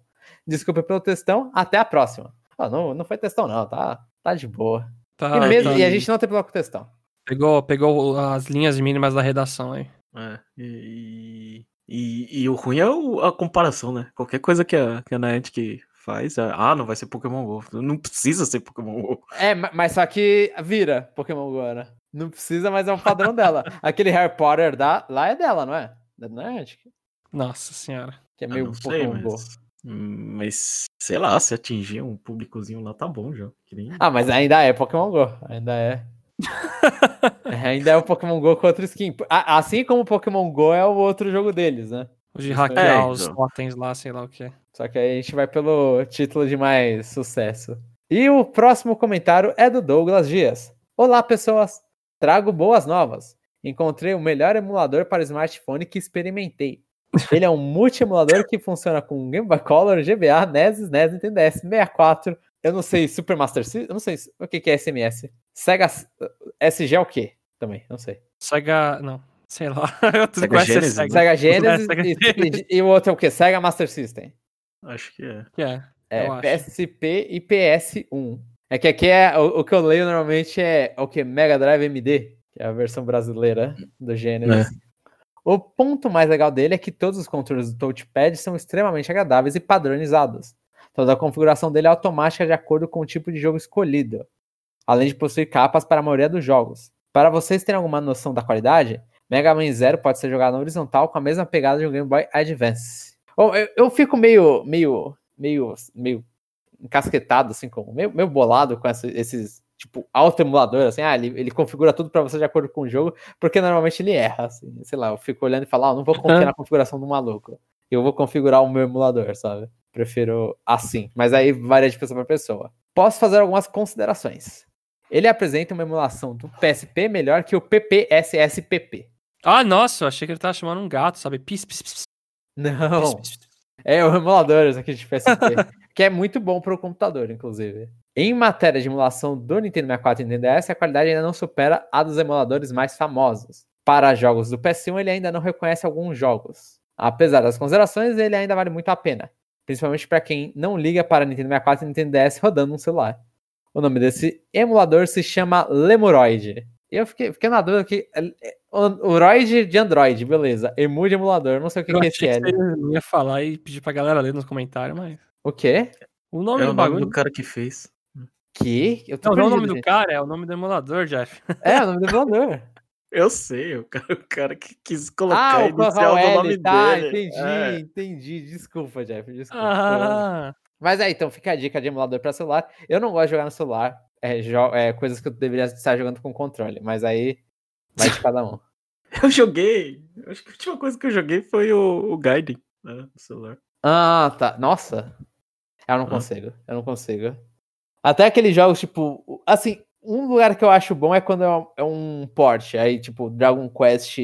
Desculpa pelo textão, até a próxima. Ah, não, não foi textão, não, tá, tá de boa. Tá, E, mesmo, tá. e a gente não tem problema com textão. Pegou, pegou as linhas mínimas da redação aí. É, e, e, e o ruim é o- a comparação, né? Qualquer coisa que a, que a Niantic faz, é, ah, não vai ser Pokémon GO. Não precisa ser Pokémon GO. É, ma- mas só que vira Pokémon agora. Não precisa, mas é um padrão dela. Aquele Harry Potter da, lá é dela, não é? Da Niantic? Nossa senhora. Que é meio não sei, Pokémon Go. mas, mas sei lá, se atingir um públicozinho lá, tá bom já. Nem- Ah, mas ainda é Pokémon Go. Ainda é. É, ainda é o Pokémon Go com outra skin. Assim como o Pokémon Go é o outro jogo deles, né? O de hackear é, os então. totens lá, sei lá o que. Só que aí a gente vai pelo título de mais sucesso. E o próximo comentário é do Douglas Dias. Olá, pessoas. Trago boas novas. Encontrei o melhor emulador para smartphone que experimentei. Ele é um multi-emulador que funciona com Game Boy Color, GBA, NES, SNES, Nintendo DS, 64. Eu não sei, Super Master System, eu não sei o que que é SMS. Sega SG é o quê? Também, não sei. Sega. Não, sei lá. Sega é Genesis, Sega. Sega Genesis Sega e, Genesis. e- e o outro é o quê? Sega Master System. Acho que é. Que é. É. PSP e PS1. É que aqui é o, o que eu leio normalmente é o que? Mega Drive MD, que é a versão brasileira do Genesis. O ponto mais legal dele é que todos os controles do touchpad são extremamente agradáveis e padronizados. Toda a configuração dele é automática de acordo com o tipo de jogo escolhido, além de possuir capas para a maioria dos jogos. Para vocês terem alguma noção da qualidade, Mega Man Zero pode ser jogado na horizontal com a mesma pegada de um Game Boy Advance. Ou eu, eu fico meio, meio, meio, meio encasquetado, assim, com, meio, meio bolado com essa- esses, tipo, auto-emulador, assim, ah, ele, ele configura tudo pra você de acordo com o jogo, porque normalmente ele erra, assim, sei lá, eu fico olhando e falo, ah, não vou confiar na configuração do maluco, eu vou configurar o meu emulador, sabe? Prefiro assim, mas aí varia de pessoa pra pessoa. Posso fazer algumas considerações. Ele apresenta uma emulação do PSP melhor que o PPSSPP. Ah, nossa, eu achei que ele tava chamando um gato, sabe? Pis, pis, pis, Não, pis, pis, pis. É, o emulador aqui de PSP, que é muito bom para o computador, inclusive. Em matéria de emulação do Nintendo 64 e Nintendo DS, a qualidade ainda não supera a dos emuladores mais famosos. Para jogos do PS1, ele ainda não reconhece alguns jogos. Apesar das considerações, ele ainda vale muito a pena. Principalmente para quem não liga para Nintendo 64 e Nintendo DS rodando um celular. O nome desse emulador se chama Lemuroid. Eu fiquei, fiquei na dúvida que. O o Roid de Android, beleza. Emu de emulador, não sei o que, Eu que é esse que L. você ia falar e pedir pra galera ler nos comentários, mas. O quê? O nome É do o nome do cara que fez. Que? Eu tô Não, não é o nome do cara, é o nome do emulador, Jeff. É, o nome do emulador. Eu sei, o cara, o cara que quis colocar ah, a inicial do nome tá, dele. entendi, É. entendi. Desculpa, Jeff, desculpa. Ah, Mas aí, então, fica a dica de emulador pra celular. Eu não gosto de jogar no celular, é, é, coisas que eu deveria estar jogando com controle, mas aí vai de cada um. Eu joguei. Acho que a última coisa que eu joguei foi o, o Gaiden né, no celular. Ah, tá. Nossa. Eu não Ah. consigo, eu não consigo. Até aqueles jogos, tipo, assim, um lugar que eu acho bom é quando é um, é um port. Aí, tipo, Dragon Quest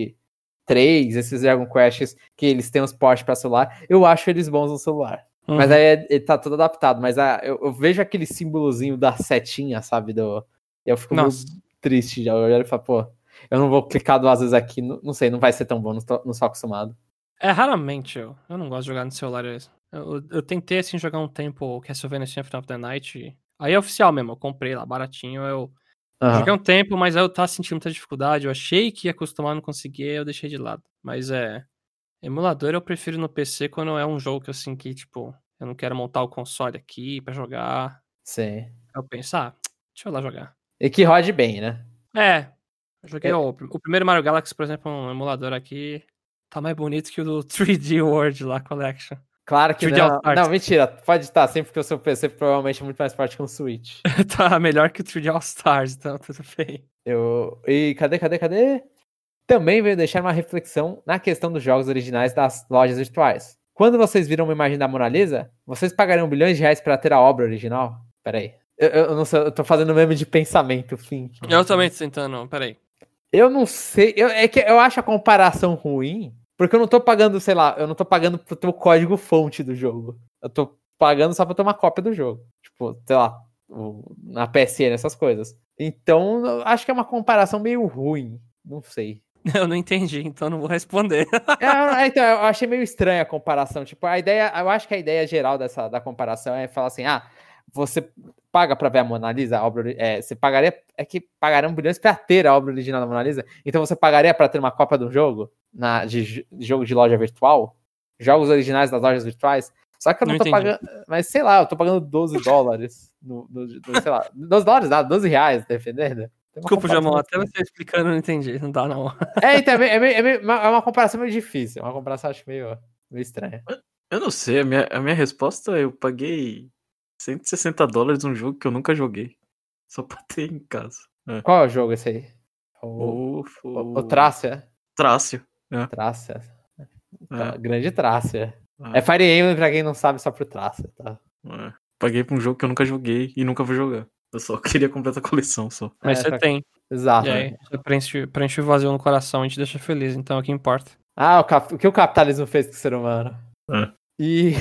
3, esses Dragon Quests que eles têm os ports pra celular, eu acho eles bons no celular. Mas uhum. aí é- ele tá todo adaptado. Mas ah, eu, eu vejo aquele símbolozinho da setinha, sabe? Do, eu fico Nossa. meio triste já. Eu olho e falo, pô, eu não vou clicar duas vezes aqui. Não, não sei, não vai ser tão bom, não, tô, não sou acostumado. É raramente eu. Eu não gosto de jogar no celular. Eu, eu, eu tentei assim jogar um tempo Castlevania Symphony of the Night. Aí é oficial mesmo, eu comprei lá baratinho. Eu Uhum. Joguei um tempo, mas eu tava sentindo muita dificuldade. Eu achei que ia acostumar, não consegui, eu deixei de lado. Mas é. Emulador eu prefiro no PC quando é um jogo que assim que, tipo, eu não quero montar o console aqui para jogar. Sim. Eu penso, ah, deixa eu lá jogar. E que rode bem, né? É. Eu joguei é. O, o, primeiro Mario Galaxy, por exemplo, um emulador aqui, tá mais bonito que o do 3D World lá, Collection. Claro que não. Não, mentira. Pode estar sempre porque o seu PC provavelmente é muito mais forte que um Switch. tá melhor que o 3D All Stars, então tudo bem. Eu... E cadê, cadê, cadê? Também veio deixar uma reflexão na questão dos jogos originais das lojas virtuais. Quando vocês viram uma imagem da Mona Lisa, vocês pagariam bilhões de reais para ter a obra original? Peraí. Eu, eu não sei, eu tô fazendo meme de pensamento, fim. Eu também tô tentando, peraí. Eu não sei, eu, é que eu acho a comparação ruim, porque eu não tô pagando, sei lá, eu não tô pagando pro teu código fonte do jogo. Eu tô pagando só pra ter uma cópia do jogo. Tipo, sei lá, na PSN, essas coisas. Então, acho que é uma comparação meio ruim. Não sei. Eu não entendi, então não vou responder. é, então, eu achei meio estranha a comparação. Tipo, a ideia, eu acho que a ideia geral dessa da comparação é falar assim: ah, você paga para ver a Mona Lisa, a obra, é, você pagaria, é que pagariam bilhões para ter a obra original da Mona Lisa, então você pagaria para ter uma cópia do jogo, na, de, de, jogo de loja virtual, jogos originais das lojas virtuais, só que eu não, não tô entendi. pagando, mas sei lá, eu tô pagando 12 dólares, no, no, no, sei lá, 12 dólares, nada, 12 reais, tá defendendo? Desculpa, Jamon, até você explicando eu não entendi, não dá não. É, então, é, meio, é, meio, é, meio, é uma comparação meio difícil, é uma comparação acho meio, meio estranha. Eu não sei, a minha, a minha resposta eu paguei 160 dólares num jogo que eu nunca joguei. Só pra ter em casa. É. Qual é o jogo esse aí? O, o, o, o Trácia? Trácia. É. Trácia. Tá, é. Grande Trácia. É. é Fire Emblem, pra quem não sabe, só pro Trácia, tá? É. Paguei pra um jogo que eu nunca joguei e nunca vou jogar. Eu só queria completar a coleção, só. Mas é, você tem. Exato. E aí, você preenche, preenche o vazio no coração e te deixa feliz, então é o que importa. Ah, o, cap... o que o capitalismo fez com o ser humano? É. E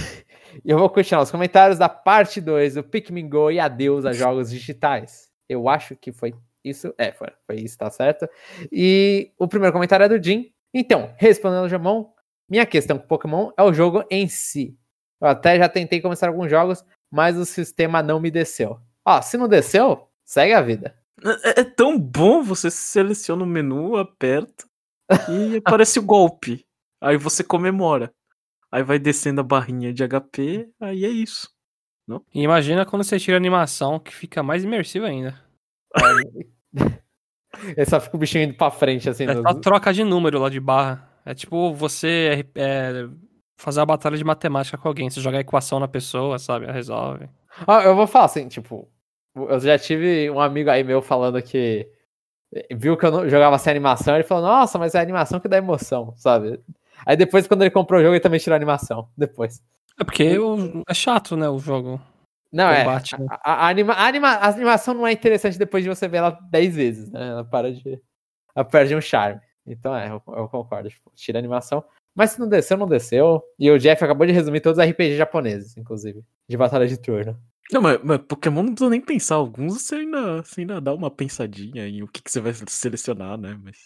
e eu vou continuar os comentários da parte 2 do Pikmin Go e adeus a jogos digitais. Eu acho que foi isso. É, foi, foi isso, tá certo. E o primeiro comentário é do Jim. Então, respondendo ao Jamon, minha questão com Pokémon é o jogo em si. Eu até já tentei começar alguns jogos, mas o sistema não me desceu. Ó, se não desceu, segue a vida. É, é tão bom, você seleciona o menu, aperta e aparece o golpe. Aí você comemora. Aí vai descendo a barrinha de HP, aí é isso. Não? E imagina quando você tira a animação, que fica mais imersiva ainda. é só fica o bichinho indo pra frente, assim. É só troca de número lá de barra. É tipo você é, fazer uma batalha de matemática com alguém. Você joga a equação na pessoa, sabe? Resolve. Ah, eu vou falar assim, tipo, eu já tive um amigo aí meu falando que viu que eu jogava sem animação, ele falou, nossa, mas é a animação que dá emoção, sabe? Aí depois, quando ele comprou o jogo, ele também tirou a animação. Depois. É porque é chato, né, o jogo. Não, é. Combate, né? a, a, anima, a, anima, a, animação não é interessante depois de você ver ela 10 vezes, né? Ela para de. Ela perde um charme. Então é, eu, eu concordo. Tipo, tira a animação. Mas se não desceu, não desceu. E o Jeff acabou de resumir todos os RPG japoneses, inclusive. De batalha de turno. Não, mas, mas Pokémon não precisa nem pensar. Alguns você ainda, você ainda dá uma pensadinha em o que, que você vai selecionar, né? Mas.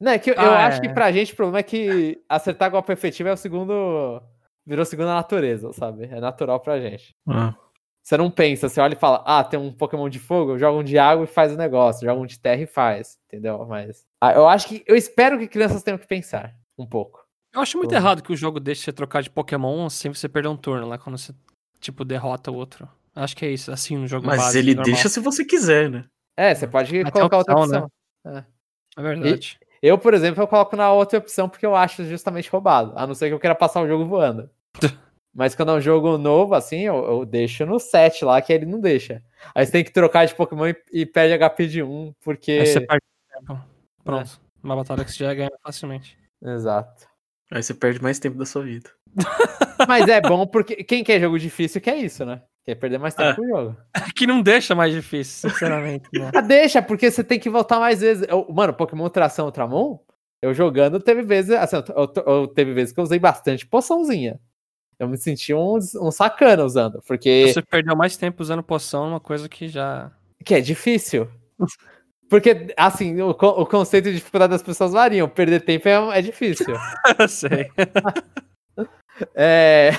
Não, é que eu, ah, eu é. acho que pra gente o problema é que acertar golpe efetivo é o segundo. Virou segunda natureza, sabe? É natural pra gente. Ah. Você não pensa, você olha e fala, ah, tem um Pokémon de fogo, joga um de água e faz o negócio, joga um de terra e faz, entendeu? Mas. Ah, eu acho que. Eu espero que crianças tenham que pensar um pouco. Eu acho muito errado que o jogo deixe você trocar de Pokémon sem você perder um turno lá, quando você, tipo, derrota o outro. Acho que é isso, assim, no jogo Mas base, ele normal. deixa se você quiser, né? É, você pode colocar opção, outra opção. Né? É. é verdade. E, eu, por exemplo, eu coloco na outra opção porque eu acho justamente roubado. A não ser que eu queira passar o jogo voando. Mas quando é um jogo novo, assim, eu, eu, deixo no 7 lá, que ele não deixa. Aí você tem que trocar de Pokémon e, e perde HP de 1, porque. Aí você perde tempo. Pronto. É. Uma batalha que você já ganha facilmente. Exato. Aí você perde mais tempo da sua vida. Mas é bom porque quem quer jogo difícil quer isso, né? Quer perder mais tempo é. com o jogo. Que não deixa mais difícil, sinceramente. Né? ah, deixa, porque você tem que voltar mais vezes. Eu, mano, Pokémon Tração Ultramon, eu jogando, teve vezes. Assim, eu, eu, eu, teve vezes que eu usei bastante poçãozinha. Eu me senti um, um sacana usando, porque. Você perdeu mais tempo usando poção, uma coisa que já. Que é difícil. Porque, assim, o, o conceito de dificuldade das pessoas variam. Perder tempo é, é difícil. sei. é,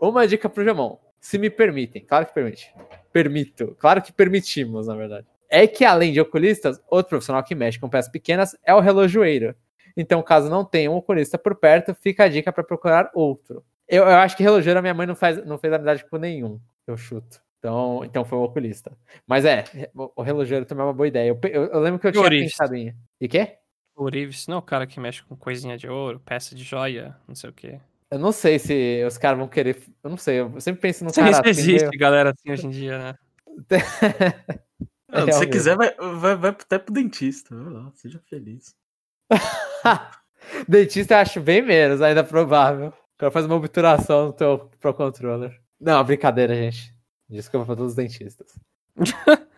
uma dica pro Jamon se me permitem, claro que permite. Permito, claro que permitimos, na verdade. é que além de oculistas, outro profissional que mexe com peças pequenas é o relojoeiro. Então, caso não tenha um oculista por perto, fica a dica para procurar outro. Eu, eu, acho que relojoeiro a minha mãe não, faz, não fez amizade com nenhum, eu chuto. Então, então foi o oculista. Mas é, o relojoeiro também é uma boa ideia. Eu, eu, eu lembro que eu tinha Orives. pensado em. E quê? O Orives não é o cara que mexe com coisinha de ouro, peça de joia, não sei o quê. Eu não sei se os caras vão querer. Eu não sei, eu sempre penso no cara. se assim, existe meio- galera assim hoje em dia, né? Não, se você quiser, vai, vai, vai até pro dentista. Vai lá, seja feliz. Dentista eu acho bem menos, ainda provável. O cara faz uma obturação no teu Pro Controller. Não, brincadeira, gente. Desculpa pra todos os dentistas.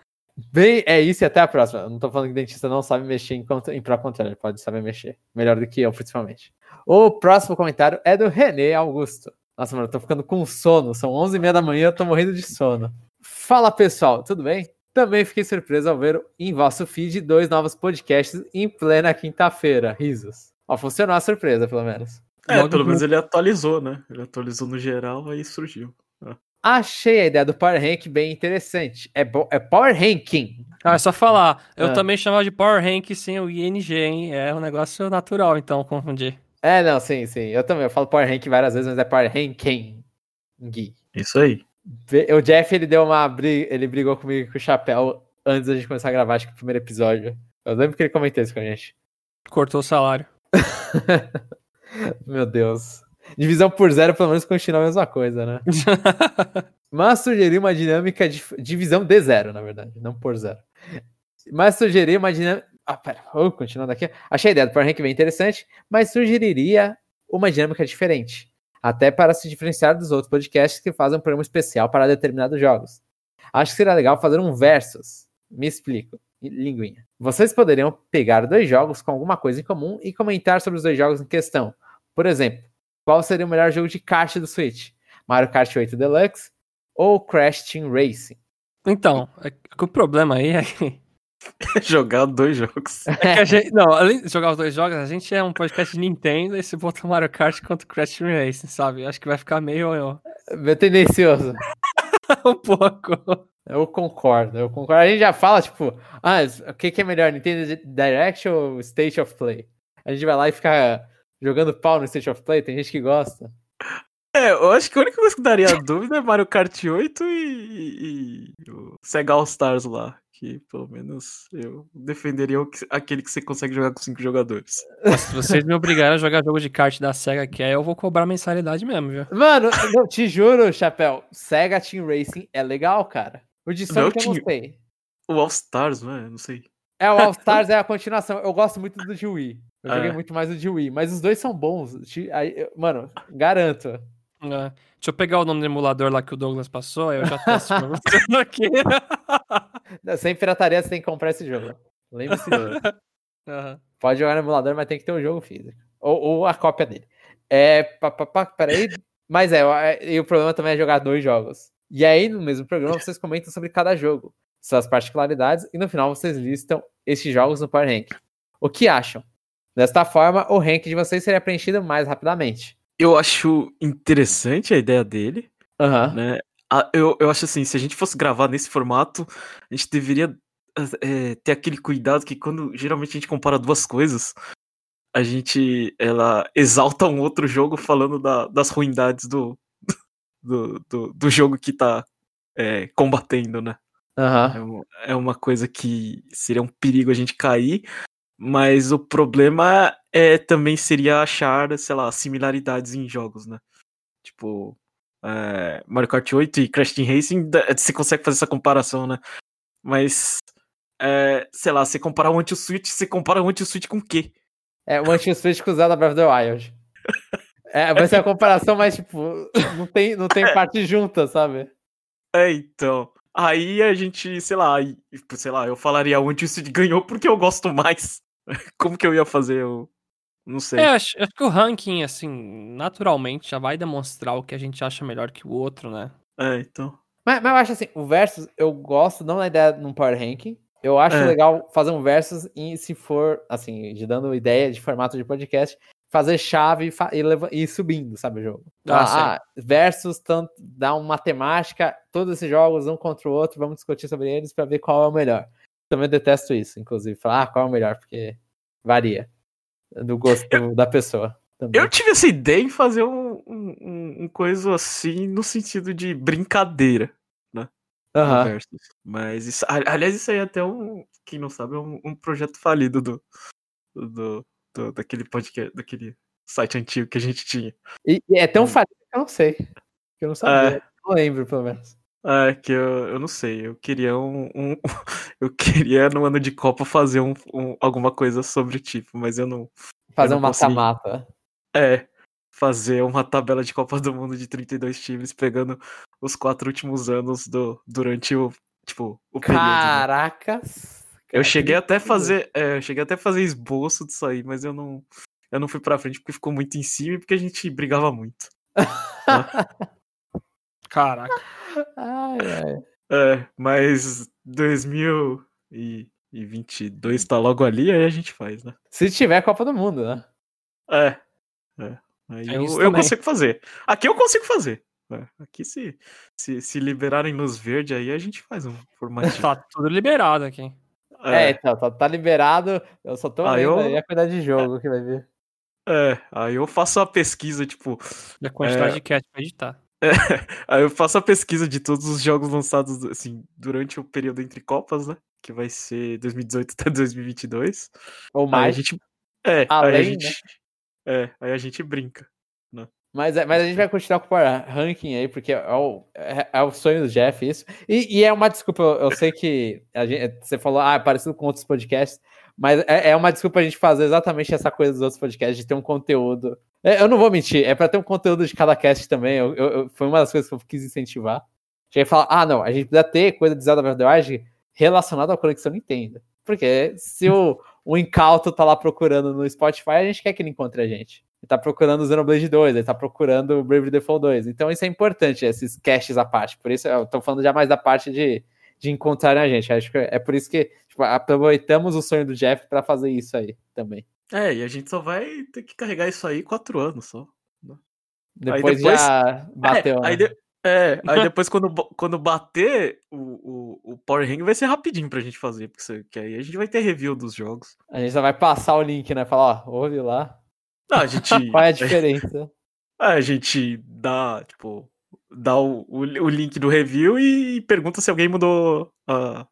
bem, é isso e até a próxima. Eu não tô falando que dentista não sabe mexer em, contro- em Pro Controller, pode saber mexer. Melhor do que eu, principalmente. O próximo comentário é do René Augusto. Nossa, mano, eu tô ficando com sono. São 11h30 da manhã, eu tô morrendo de sono. Fala pessoal, tudo bem? Também fiquei surpreso ao ver em vosso feed dois novos podcasts em plena quinta-feira. Risos. Ó, funcionou a surpresa, pelo menos. É, Logo pelo no- menos ele atualizou, né? Ele atualizou no geral, aí surgiu. Achei a ideia do Power Rank bem interessante. É, bo- é Power Ranking. Ah, é só falar. Eu Ah. também chamava de Power Rank sem o ING, hein? É um negócio natural, então, confundir. É, não, sim, sim. Eu também. Eu falo Power Rank várias vezes, mas é Power Ranking. Isso aí. O Jeff, ele deu uma briga, ele brigou comigo com o Chapéu antes da gente começar a gravar, acho que o primeiro episódio. Eu lembro que ele comentou isso com a gente. Cortou o salário. Meu Deus. Divisão por zero, pelo menos, continua a mesma coisa, né? Mas sugeri uma dinâmica de divisão de zero, na verdade, não por zero. Mas sugeri uma dinâmica. Ah, pera, oh, continuando aqui. Achei a ideia do Power Rank bem interessante, mas sugeriria uma dinâmica diferente. Até para se diferenciar dos outros podcasts que fazem um programa especial para determinados jogos. Acho que seria legal fazer um versus. Me explico. Linguinha. Vocês poderiam pegar dois jogos com alguma coisa em comum e comentar sobre os dois jogos em questão. Por exemplo, qual seria o melhor jogo de kart do Switch? Mario Kart 8 Deluxe ou Crash Team Racing? Então, é que o problema aí é que, Jogar dois jogos. é que a gente. Não, além de jogar os dois jogos, a gente é um podcast de Nintendo e se botar Mario Kart contra Crash Team Racing, sabe? Acho que vai ficar meio. Meu tendencioso. um pouco. Eu concordo, eu concordo. A gente já fala, tipo, ah, o que, que é melhor, Nintendo Direct ou State of Play? A gente vai lá e fica jogando pau no State of Play, tem gente que gosta. É, eu acho que a única coisa que daria dúvida é Mario Kart 8 e, e- e o Sega All Stars lá. Que pelo menos eu defenderia o que- aquele que você consegue jogar com cinco jogadores. Mas se vocês me obrigarem a jogar jogo de kart da SEGA que é, eu vou cobrar mensalidade mesmo, viu? Mano, não, te juro, Chapéu, Sega Team Racing é legal, cara. O de Sonic eu não sei. O All Stars, não é? Não sei. É, o All Stars é a continuação. Eu gosto muito do de Wii. Eu joguei É. muito mais o de Wii, mas os dois são bons. Aí, Mano, garanto. É. Deixa eu pegar o nome do emulador lá que o Douglas passou, aí eu já testo pra você aqui. Sem pirataria, você tem que comprar esse jogo. Lembre-se disso. Aham. Pode jogar no emulador, mas tem que ter o jogo físico. Ou, ou a cópia dele. É. Pá, pá, pá, peraí. Mas é, é, e o problema também é jogar dois jogos. E aí, no mesmo programa, vocês comentam sobre cada jogo, suas particularidades, e no final vocês listam esses jogos no Power Rank. O que acham? Desta forma, o rank de vocês seria preenchido mais rapidamente. Eu acho interessante a ideia dele, Aham. né? Ah, Eu, eu acho assim, se a gente fosse gravar nesse formato, a gente deveria eh, ter aquele cuidado que quando geralmente a gente compara duas coisas, a gente ela exalta um outro jogo falando da- das ruindades do, do, do, do jogo que tá eh, combatendo, né? Aham. É, um- é uma coisa que seria um perigo a gente cair, mas o problema é também seria achar, sei lá, similaridades em jogos, né? Tipo, é, Mario Kart 8 e Crash Team Racing, você consegue fazer essa comparação, né? Mas, é, sei lá, você comparar o Anti-Switch, você compara o Anti-Switch com o quê? É o Anti-Switch com o Zelda Breath of the Wild. É, vai ser a comparação, mas, tipo, não tem, não tem parte junta, sabe? É, então. Aí a gente, sei lá, aí, sei lá, eu falaria o Anti-Switch ganhou porque eu gosto mais. Como que eu ia fazer? Eu não sei. É, acho, acho que o ranking, assim, naturalmente já vai demonstrar o que a gente acha melhor que o outro, né? É, então. Mas, mas eu acho assim, o Versus, eu gosto não da ideia num Power Ranking. Eu acho É. legal fazer um Versus e se for, assim, de dando ideia de formato de podcast, fazer chave e, fa- e, e subindo, sabe, o jogo. Ah, Ah, versus, tanto, dá uma matemática, todos esses jogos, um contra o outro, vamos discutir sobre eles pra ver qual é o melhor. Também detesto isso, inclusive. Falar, ah, qual é o melhor? Porque varia do gosto eu, da pessoa. Também. Eu tive essa ideia em fazer um, um, um coisa assim no sentido de brincadeira, né? Uhum. Mas isso, aliás, isso aí é até um, quem não sabe, é um, um projeto falido do, do, do, daquele podcast, daquele site antigo que a gente tinha. E, e é tão hum. falido que eu não sei. Que eu não sabia. É. Não lembro, pelo menos. É, que eu, eu não sei. Eu queria um, um Eu queria no ano de Copa fazer um, um, alguma coisa sobre o tipo, mas eu não. Fazer eu não um mata-mata. É, fazer uma tabela de Copa do Mundo de 32 times, pegando os quatro últimos anos do, durante o, tipo, o período. Né? Caracas! Eu cheguei até fazer, é, eu cheguei até fazer esboço disso aí, mas eu não, eu não fui pra frente porque ficou muito em cima e porque a gente brigava muito. Caraca. Ai, ai. É, mas 2022 tá logo ali, aí a gente faz, né? Se tiver Copa do Mundo, né? É. é. Aí é eu, eu consigo fazer. Aqui eu consigo fazer. É. Aqui, se, se, se liberarem nos verdes, aí a gente faz um formato. tá tudo liberado aqui. É, é então, tá, tá, liberado. Eu só tô aí vendo eu... aí a quantidade de jogo que vai vir. É, aí eu faço a pesquisa, tipo. Da quantidade é... de cat pra editar. É, aí eu faço a pesquisa de todos os jogos lançados, assim, durante o período entre Copas, né? Que vai ser 2018 até 2022. Ou mais. Aí a gente, é, Além, aí a gente, né? é, aí a gente brinca. Mas, é, mas a gente vai continuar com o ranking aí, porque é o, é, é, o sonho do Jeff isso. E, e é uma desculpa, eu, eu sei que gente, você falou, ah, é parecido com outros podcasts, mas é, é, uma desculpa a gente fazer exatamente essa coisa dos outros podcasts, de ter um conteúdo. É, eu não vou mentir, é para ter um conteúdo de cada cast também. Eu, eu, foi uma das coisas que eu quis incentivar. Cheguei a falar, ah, não, a gente precisa ter coisa de Zelda Wild relacionada à conexão Nintendo. Porque se o, o Incauto tá lá procurando no Spotify, a gente quer que ele encontre a gente. Ele tá procurando o Xenoblade 2, ele tá procurando o Bravely Default 2. Então isso é importante, esses caches à parte. Por isso eu tô falando já mais da parte de, de encontrar a gente. Acho que é por isso que tipo, aproveitamos o sonho do Jeff para fazer isso aí também. É, e a gente só vai ter que carregar isso aí quatro anos só. Né? Depois, depois, já bateu. É, né? aí, de... é, aí depois quando, quando bater o, o, o Power Ring vai ser rapidinho pra gente fazer, porque aí a gente vai ter review dos jogos. A gente só vai passar o link, né? Falar, ó, ouve lá. Não, a gente. Qual é a diferença? A gente dá, tipo, dá o, o, o, link do review e pergunta se alguém mudou a,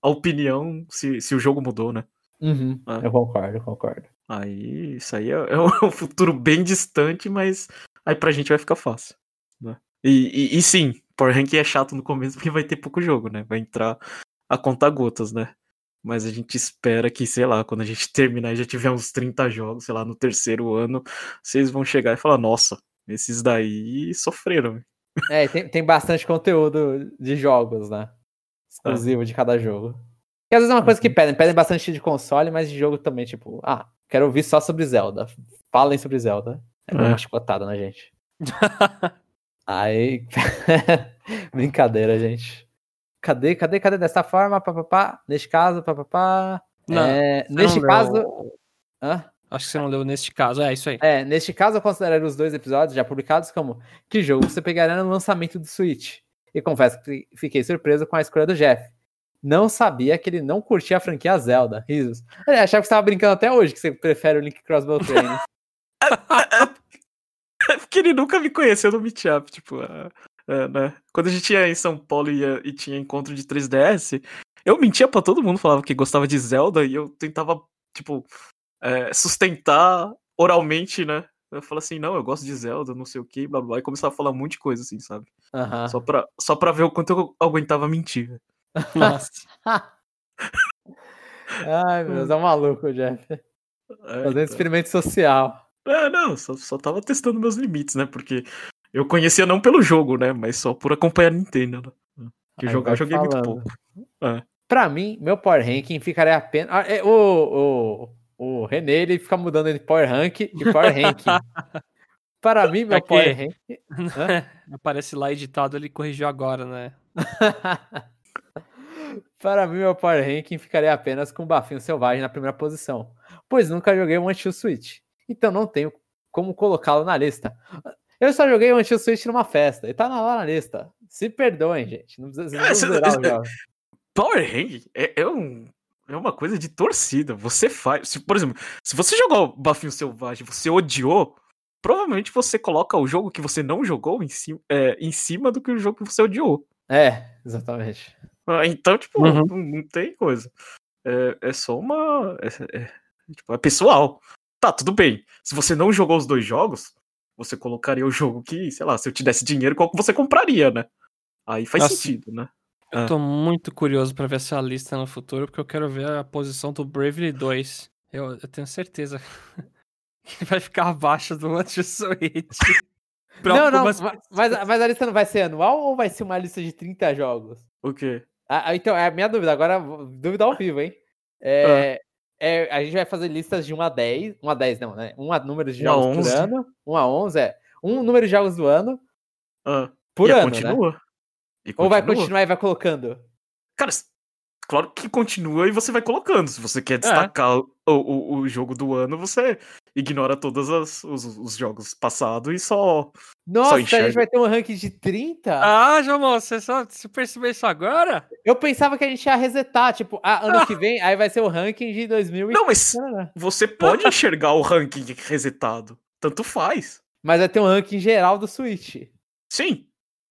a opinião, se, se o jogo mudou, né? Uhum, é. Eu concordo, concordo. Aí, isso aí é, é um futuro bem distante, mas aí pra gente vai ficar fácil. Né? E, e, e sim, Power Rank é chato no começo porque vai ter pouco jogo, né? Vai entrar a conta gotas, né? Mas a gente espera que, sei lá, quando a gente terminar e já tiver uns 30 jogos, sei lá, no terceiro ano, vocês vão chegar e falar, nossa, esses daí sofreram. É, tem, tem bastante conteúdo de jogos, né? Exclusivo ah. de cada jogo. Que às vezes é uma coisa que uhum. pedem, pedem bastante de console, mas de jogo também, tipo, ah, quero ouvir só sobre Zelda. Falem sobre Zelda. É uma chicotada na gente. Aí. Brincadeira, gente. Cadê, cadê, cadê? Dessa forma, papapá. Neste caso, papapá. É, neste caso. Hã? Acho que você não leu neste caso, é isso aí. É, neste caso eu considero os dois episódios já publicados como que jogo você pegaria no lançamento do Switch. E confesso que fiquei surpreso com a escolha do Jeff não sabia que ele não curtia a franquia Zelda. Risos. Eu achava que você estava brincando até hoje que você prefere o Link Crossbow Train. é porque ele nunca me conheceu no Meetup, tipo, é, é, né? Quando a gente ia em São Paulo e, ia, e tinha encontro de 3DS, eu mentia para todo mundo, falava que gostava de Zelda e eu tentava, tipo, é, sustentar oralmente, né? Eu falava assim, não, eu gosto de Zelda, não sei o que, blá blá, e começava a falar um monte de coisa, assim, sabe? Uhum. Só, pra, só pra ver o quanto eu aguentava mentir. Nossa. Ai, meu Deus, é um maluco, Jeff. É, Fazendo então. experimento social. É, não, só, só tava testando meus limites, né? Porque eu conhecia não pelo jogo, né? Mas só por acompanhar a Nintendo, né? Que Aí jogar eu joguei falando. muito pouco. É. Pra mim, meu Power Ranking ficaria apenas. Ah, é, o, o, o René, ele fica mudando entre Power Rank e Power Ranking. Para mim, meu é Power Ranking. Aparece lá editado, ele corrigiu agora, né? Para mim, meu Power Ranking ficaria apenas com o Bafinho Selvagem na primeira posição, pois nunca joguei um Anti Switch, então não tenho como colocá-lo na lista. Eu só joguei o Anti Switch numa festa, e tá lá na lista. Se perdoem, gente. Não precisa, não precisa zerar o jogo. Power Rank é, é, um, é uma coisa de torcida. Você faz. Se, por exemplo, se você jogou Bafinho Selvagem você odiou, provavelmente você coloca o jogo que você não jogou em cima, é, em cima do que o jogo que você odiou. É, exatamente. Ah, então, tipo, uhum. não, não, tem coisa. É, é só uma. É, é, tipo, é pessoal. Tá, tudo bem. Se você não jogou os dois jogos, você colocaria o jogo que, sei lá, se eu te desse dinheiro, qual que você compraria, né? Aí faz Nossa, sentido, né? Eu ah. tô muito curioso para ver essa lista no futuro, porque eu quero ver a posição do Bravely 2. Eu, eu tenho certeza que vai ficar abaixo do Anti-Switch. não, não, mas, mas, mas, a lista não vai ser anual ou vai ser uma lista de 30 jogos? O quê? Ah, ah, então, é a minha dúvida. Agora, dúvida ao vivo, hein? É, ah. É, a gente vai fazer listas de 1 a 10. 1 a 10 não, né? 1 a números de jogos por ano. 1 a 11, é. Um número de jogos do ano. Ah. Por e ano, continua? Né? Ou vai continuar e vai colocando? Cara, claro que continua e você vai colocando. Se você quer é. destacar é. o, o, o, jogo do ano, você ignora todos as, os, os, jogos passados e só. Nossa, só a gente vai ter um ranking de 30? Ah, João, você só você percebeu isso agora? Eu pensava que a gente ia resetar, tipo, ah, ano ah. que vem, aí vai ser o ranking de 2000 Não, mas você pode enxergar o ranking resetado. Tanto faz. Mas vai ter um ranking geral do Switch. Sim.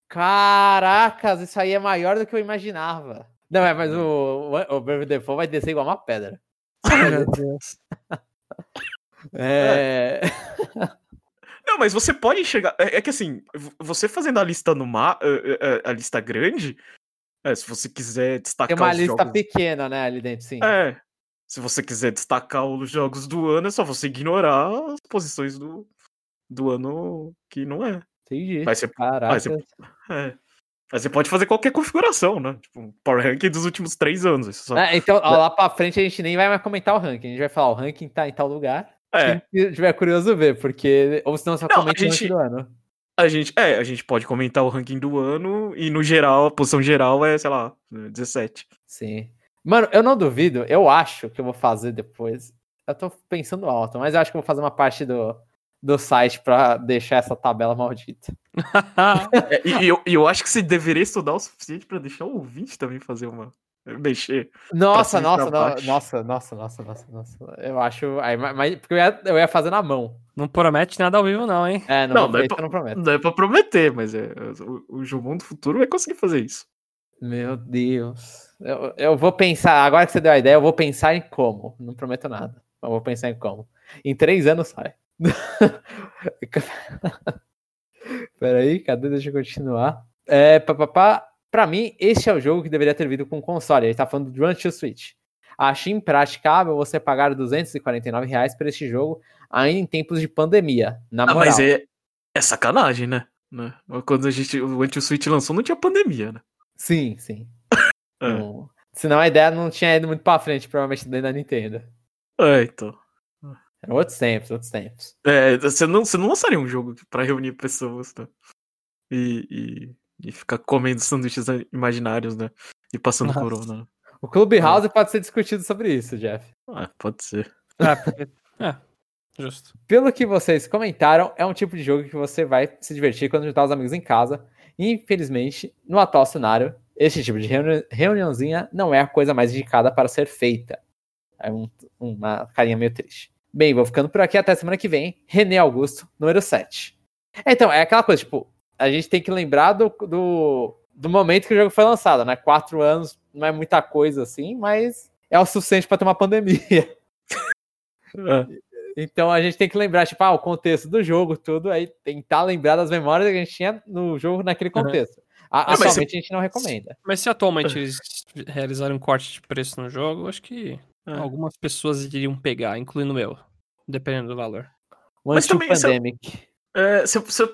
Caracas, isso aí é maior do que eu imaginava. Não, é, mas o, o, o Brave Default vai descer igual uma pedra. Ai, meu Deus. é... Não, mas você pode enxergar. É, é, que assim, você fazendo a lista no mar, a, eh, a, eh, a lista grande, é, se você quiser destacar. Tem uma lista jogos... pequena, né, ali dentro, sim. É. Se você quiser destacar os jogos do ano, é só você ignorar as posições do, do ano que não é. Entendi. Mas você, Mas você, é. Mas você pode fazer qualquer configuração, né? Tipo, Power Ranking dos últimos três anos. Só... É, então, ó, lá pra frente a gente nem vai mais comentar o ranking. A gente vai falar, o ranking tá em tal lugar. É. Quem tiver curioso ver, porque. Ou senão só comenta gente... o ranking do ano. A gente, é, a gente pode comentar o ranking do ano e no geral, a posição geral é, sei lá, 17. Sim. Mano, eu não duvido, eu acho que eu vou fazer depois. Eu tô pensando alto, mas eu acho que eu vou fazer uma parte do, do site para deixar essa tabela maldita. é, e, eu, eu acho que você deveria estudar o suficiente para deixar o ouvinte também fazer uma. Mexer. Nossa, nossa, no, nossa, nossa, nossa, nossa, nossa. Eu acho. Aí, mas, porque eu ia, eu ia fazer na mão. Não promete nada ao vivo, não, hein? É, não, não, não, é pra, não promete. Não é pra prometer, mas é, o, o Jumon do futuro vai conseguir fazer isso. Meu Deus. Eu, eu vou pensar, agora que você deu a ideia, eu vou pensar em como. Não prometo nada. Mas vou pensar em como. Em três anos sai. Peraí, cadê? Deixa eu continuar. É, papapá. Pra mim, esse é o jogo que deveria ter vindo com console. Ele tá falando do Run to Switch. Acho impraticável você pagar 249 reais por este jogo ainda em tempos de pandemia. Na moral. Ah, mas é, é sacanagem, né? né? Quando a gente, o Anti-Switch lançou, não tinha pandemia, né? Sim, sim. é. Não, senão a ideia não tinha ido muito pra frente, provavelmente, dentro da Nintendo. É, então. Eram outros tempos, outros tempos. É, você não, você não lançaria um jogo para reunir pessoas, né? E, e, e, ficar comendo sanduíches imaginários, né? E passando Nossa. corona. Né? O Clubhouse é. pode ser discutido sobre isso, Jeff. Ah, pode ser. É, é, justo. Pelo que vocês comentaram, é um tipo de jogo que você vai se divertir quando juntar os amigos em casa. E, infelizmente, no atual cenário, este tipo de reuni reuniãozinha não é a coisa mais indicada para ser feita. É um, uma carinha meio triste. Bem, vou ficando por aqui até semana que vem. René Augusto, número 7. Então, é aquela coisa, tipo, a gente tem que lembrar do, do, do momento que o jogo foi lançado, né? Quatro anos não é muita coisa assim, mas é o suficiente para ter uma pandemia. É. Então a gente tem que lembrar, tipo, ah, o contexto do jogo, tudo, aí tentar lembrar das memórias que a gente tinha no jogo naquele contexto. Uhum. A, atualmente se, a gente não recomenda. Mas se atualmente eles realizarem um corte de preço no jogo, acho que é. Algumas pessoas iriam pegar, incluindo eu, dependendo do valor. Mas também pandemic. Você é,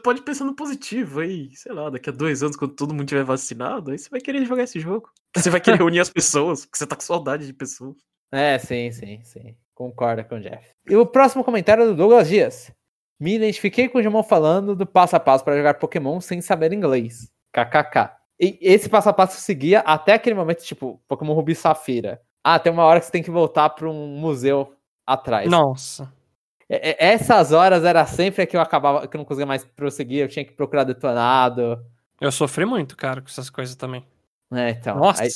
pode pensar no positivo aí, sei lá, daqui a dois anos, quando todo mundo tiver vacinado, aí você vai querer jogar esse jogo. Você vai querer reunir as pessoas, porque você tá com saudade de pessoas. É, sim, sim, sim. Concorda com o Jeff. E o próximo comentário é do Douglas Dias. Me identifiquei com o Jamon falando do passo a passo para jogar Pokémon sem saber inglês. KKK. E esse passo a passo seguia até aquele momento, tipo, Pokémon Rubi Safira. Ah, tem uma hora que você tem que voltar para um museu atrás. Nossa. É, é, essas horas era sempre que eu acabava, que eu não conseguia mais prosseguir, eu tinha que procurar detonado. Eu sofri muito, cara, com essas coisas também. É, então. Nossa. Aí,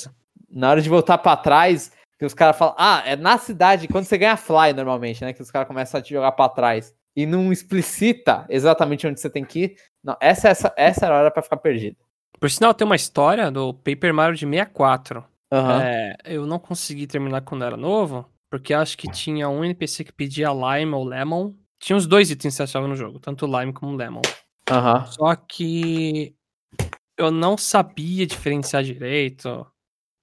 na hora de voltar para trás, que os caras falam, ah, é na cidade, quando você ganha fly normalmente, né? Que os caras começam a te jogar para trás e não explicita exatamente onde você tem que ir. Não, essa, essa, essa era a hora para ficar perdido. Por sinal, tem uma história do Paper Mario de 64. Uhum. É, eu não consegui terminar quando era novo, porque acho que tinha um NPC que pedia Lime ou Lemon. Tinha os dois itens que você achava no jogo, tanto Lime como Lemon. Aham. Só que eu não sabia diferenciar direito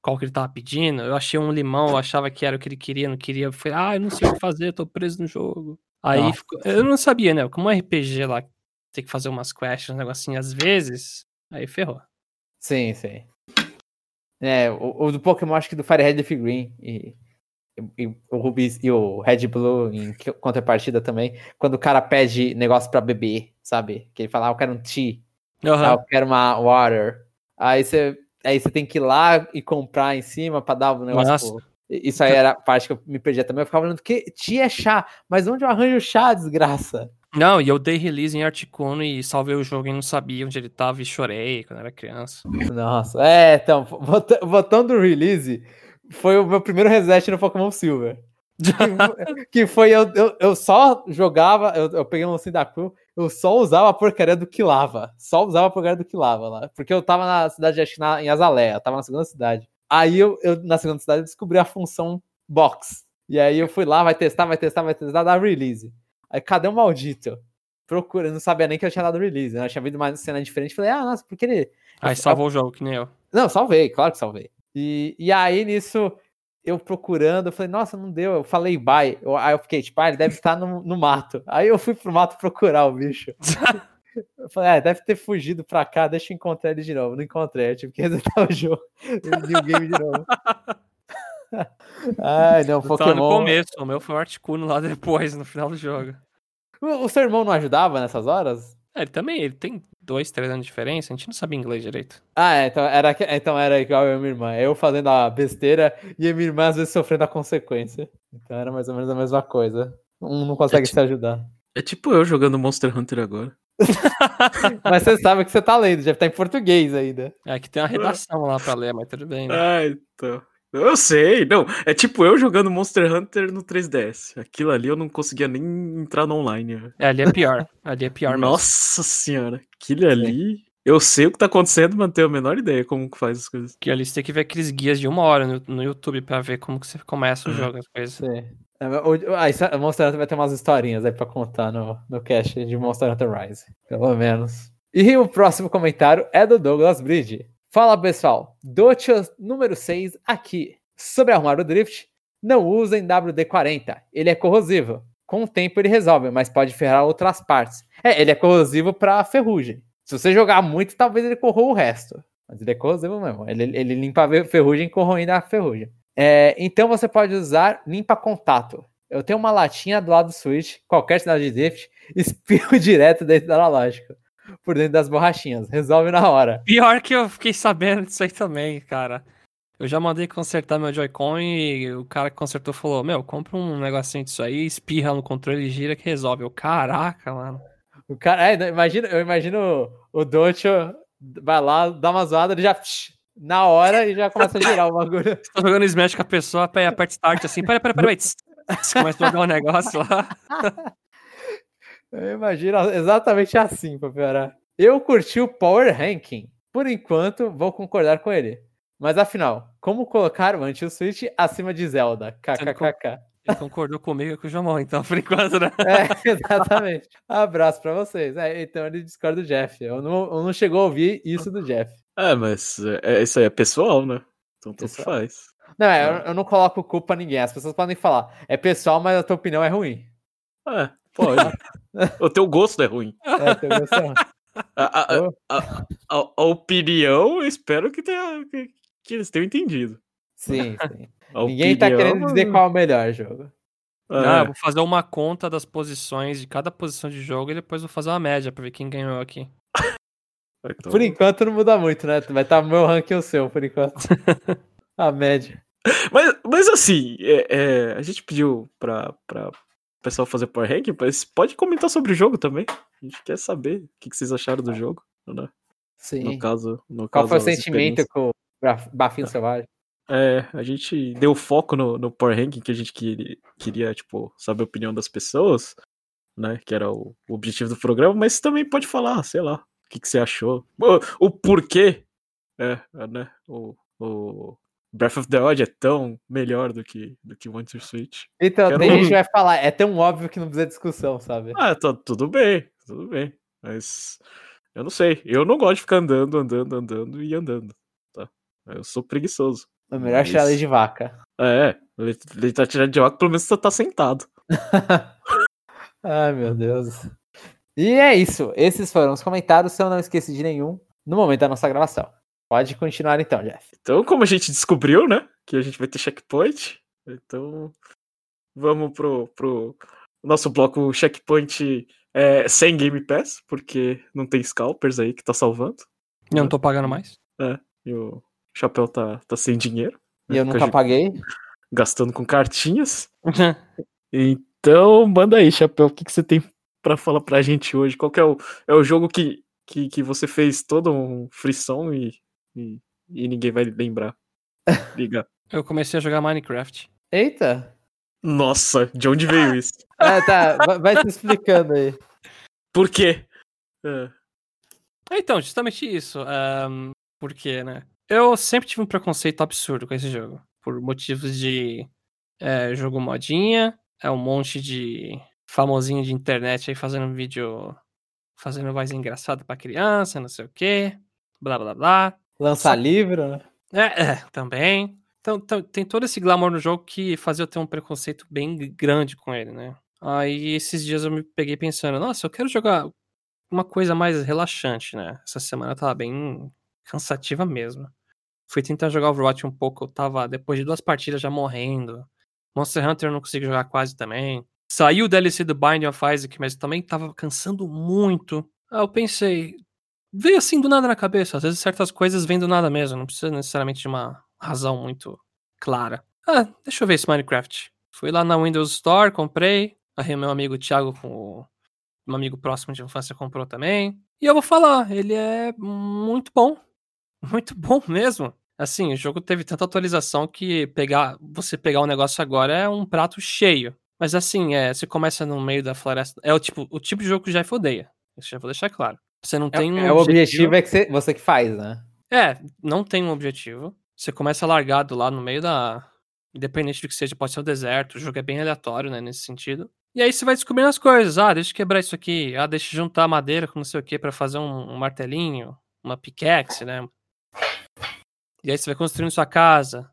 qual que ele tava pedindo. Eu achei um limão, eu achava que era o que ele queria, não queria. Eu falei, ah, eu não sei o que fazer, tô preso no jogo. Aí Nossa. ficou- eu não sabia, né? Como um RPG lá, tem que fazer umas quests, um negocinho às vezes, aí ferrou. Sim, sim. É, o, o do Pokémon, acho que do Firehead Leaf Green e, e, e o Ruby e o Red Blue em contrapartida também. Quando o cara pede negócio pra beber, sabe? Que ele fala, ah, eu quero um tea, ah, eu quero uma water. Aí você, aí você tem que ir lá e comprar em cima pra dar o negócio. Nossa. pro- Isso aí era a parte que eu me perdia também. Eu ficava falando que tea é chá, mas onde eu arranjo chá, desgraça? Não, e eu dei release em Articuno e salvei o jogo e não sabia onde ele tava e chorei quando era criança. Nossa, é, então, botão do release foi o meu primeiro reset no Pokémon Silver. Que foi- que foi eu, eu, eu só jogava, eu, eu peguei um Cyndaquil, eu só usava a porcaria do Quilava. Só usava a porcaria do Quilava lá. Porque eu tava na cidade, acho que na, em Azalea, eu tava na segunda cidade. Aí eu, eu, na segunda cidade, eu descobri a função box. E aí eu fui lá, vai testar, vai testar, vai testar, dá release. Aí cadê o maldito? Procura, eu não sabia nem que eu tinha dado release, né? Eu tinha visto uma cena diferente, falei, ah, nossa, por que ele. Aí salvou o jogo, que nem eu. Não, salvei, claro que salvei. E, e aí, nisso, eu procurando, eu falei, nossa, não deu. Eu falei bye. Eu- aí eu fiquei, tipo, ah, ele deve estar no, no mato. Aí eu fui pro mato procurar o bicho. Eu falei, é, deve ter fugido pra cá, deixa eu encontrar ele de novo. Não encontrei, eu tive que resetar o jogo. New game de novo. Ai, não, Eu tava no Pokémon. começo, o meu foi o Articuno lá depois, no final do jogo. O, o seu irmão não ajudava nessas horas? É, ele também, ele tem dois, três anos de diferença, a gente não sabia inglês direito. Ah, é, então era, então era igual eu e minha irmã. Eu fazendo a besteira e a minha irmã às vezes sofrendo a consequência. Então era mais ou menos a mesma coisa. Um não consegue ti- se ajudar. É tipo eu jogando Monster Hunter agora. Mas você sabe que você tá lendo, já tá em português ainda. É que tem uma redação lá pra ler, mas tudo bem, né? Ah, então. Eu sei, não. É tipo eu jogando Monster Hunter no 3DS. Aquilo ali eu não conseguia nem entrar no online. É, ali é pior. Ali é pior mesmo. Nossa senhora, aquilo ali. Eu sei o que tá acontecendo, mas não tenho a menor ideia como que faz as coisas. Que ali você tem que ver aqueles guias de uma hora no, no YouTube pra ver como que você começa o jogo, as coisas. Sim. É, o Monster Hunter vai ter umas historinhas aí pra contar no, no cast de Monster Hunter Rise. Pelo menos. E o próximo comentário é do Douglas Bridge. Fala pessoal, Dotios número 6 aqui. Sobre arrumar o drift, não usem WD-40, ele é corrosivo. Com o tempo ele resolve, mas pode ferrar outras partes. É, ele é corrosivo pra ferrugem. Se você jogar muito, talvez ele corroa o resto. Mas ele é corrosivo mesmo. Ele, ele limpa a ferrugem corroendo a ferrugem. É, então você pode usar limpa contato. Eu tenho uma latinha do lado do switch, qualquer sinal de drift, espirro direto dentro da lógica. Por dentro das borrachinhas. Resolve na hora. Pior que eu fiquei sabendo disso aí também, cara. Eu já mandei consertar meu Joy-Con e o cara que consertou falou: Meu, compra um negocinho disso aí, espirra no controle e gira que resolve. Eu, caraca, mano. O cara, é, imagina, eu imagino o, Docho vai lá, dá uma zoada, ele já na hora e já começa a girar o bagulho. Tô jogando Smash com a pessoa, aperta start assim, pera, pera, pera, pera. tss, Começa a jogar um negócio lá. Eu imagino exatamente assim, pra piorar. Eu curti o Power Ranking. Por enquanto, vou concordar com ele. Mas afinal, como colocar o Anti-Switch acima de Zelda? KKKK. Ele concordou comigo e com o Jamon, então, por enquanto, né? É, exatamente. Abraço pra vocês. É, então ele discorda do Jeff. Eu não, eu não chegou a ouvir isso do Jeff. É, mas é, é- isso aí é pessoal, né? Então tanto Pessoal. faz. Não, é, eu, eu não coloco culpa a ninguém. As pessoas podem falar. É pessoal, mas a tua opinião é ruim. É, pode. o teu gosto é ruim. É, teu gosto é ruim. A, a- a- a- opinião, eu espero que, tenha, que, que eles tenham entendido. Sim, sim. A Ninguém tá opinião, querendo dizer qual é o melhor jogo. Não, é, eu vou fazer uma conta das posições de cada posição de jogo e depois vou fazer uma média pra ver quem ganhou aqui. então- Por enquanto não muda muito, né? Vai estar meu ranking e o seu, por enquanto. a média. Mas, mas assim, é, é, a gente pediu pra, pra o pessoal fazer Power Rank, mas pode comentar sobre o jogo também. A gente quer saber o que, que vocês acharam do jogo. Né? Sim. No caso, no Qual caso, foi o sentimento com o Bafinho Selvagem? é, a gente deu foco no, no Power Ranking que a gente queria, queria, tipo, saber a opinião das pessoas, né? Que era o, o objetivo do programa, mas também pode falar, sei lá, o que, que você achou. O, o porquê, é, né? O, o Breath of the Wild é tão melhor do que, do que One Switch. Então, Quero... tem gente que vai falar, é tão óbvio que não precisa discussão, sabe? Ah, tá, tudo bem, tudo bem. Mas eu não sei. Eu não gosto de ficar andando, andando, andando e andando. Tá? Eu sou preguiçoso. É melhor mas... tirar de vaca. É, ele tá tirando de vaca, pelo menos você tá sentado. Ai, meu Deus. E é isso. Esses foram os comentários, se eu não esqueci de nenhum, no momento da nossa gravação. Pode continuar então, Jeff. Então, como a gente descobriu, né? Que a gente vai ter checkpoint. Então, vamos pro, pro nosso bloco checkpoint é, sem Game Pass, porque não tem scalpers aí que tá salvando. Eu não tô pagando mais. É, e o Chapéu tá, tá sem dinheiro. E né, eu nunca paguei. Gastando com cartinhas. então, manda aí, Chapéu, o que, que você tem para falar pra gente hoje? Qual é o, é o jogo que, que, que você fez todo um frisson e, e, e ninguém vai lembrar? Liga. eu comecei a jogar Minecraft. Eita! Nossa, de onde veio isso? Ah, tá. Vai se explicando aí. Por quê? É. Então, justamente isso. Um, por quê, né? Eu sempre tive um preconceito absurdo com esse jogo. Por motivos de é, jogo modinha, é um monte de famosinho de internet aí fazendo vídeo, fazendo voz engraçada pra criança, não sei o quê, blá blá blá. Lançar livro, né? É, é, também. Então, então, tem todo esse glamour no jogo que fazia eu ter um preconceito bem grande com ele, né? Aí esses dias eu me peguei pensando, nossa, eu quero jogar uma coisa mais relaxante, né? Essa semana tava bem cansativa mesmo. Fui tentar jogar Overwatch um pouco, eu tava, depois de duas partidas, já morrendo. Monster Hunter eu não consigo jogar quase também. Saiu o DLC do Binding of Isaac, mas também tava cansando muito. Aí eu pensei, veio assim do nada na cabeça. Às vezes certas coisas vêm do nada mesmo, não precisa necessariamente de uma razão muito clara. Ah, deixa eu ver esse Minecraft. Fui lá na Windows Store, comprei. Aí meu amigo Thiago, com um amigo próximo de infância, comprou também. E eu vou falar, ele é muito bom. Muito bom mesmo. Assim, o jogo teve tanta atualização que pegar, você pegar o um negócio agora é um prato cheio. Mas assim, é, você começa no meio da floresta. É o tipo, o tipo de jogo que o Jeff odeia. Isso já vou deixar claro. Você não é, tem um. É, o objetivo é que você, você que faz, né? É, não tem um objetivo. Você começa largado lá no meio da. Independente do que seja, pode ser o deserto, o jogo é bem aleatório, né, nesse sentido. E aí você vai descobrindo as coisas. Ah, deixa eu quebrar isso aqui. Ah, deixa eu juntar madeira com não sei o que para fazer um, um, martelinho, uma pickaxe, né? E aí você vai construindo sua casa.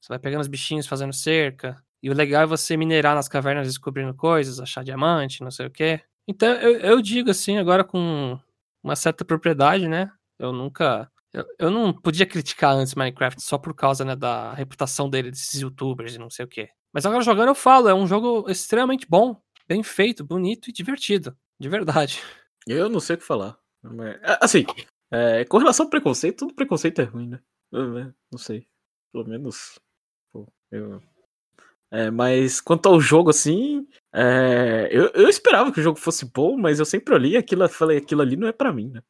Você vai pegando os bichinhos, fazendo cerca. E o legal é você minerar nas cavernas descobrindo coisas, achar diamante, não sei o que. Então eu, eu digo assim, agora com uma certa propriedade, né? Eu nunca eu, eu não podia criticar antes Minecraft só por causa né, da reputação dele, desses youtubers e não sei o quê. Mas agora jogando eu falo, é um jogo extremamente bom, bem feito, bonito e divertido. De verdade. Eu não sei o que falar. É, assim, é, com relação ao preconceito, todo preconceito é ruim, né? Né, não sei. Pelo menos. Pô, eu... É, mas quanto ao jogo, assim, é, eu, eu esperava que o jogo fosse bom, mas eu sempre olhei aquilo falei, aquilo ali não é para mim, né?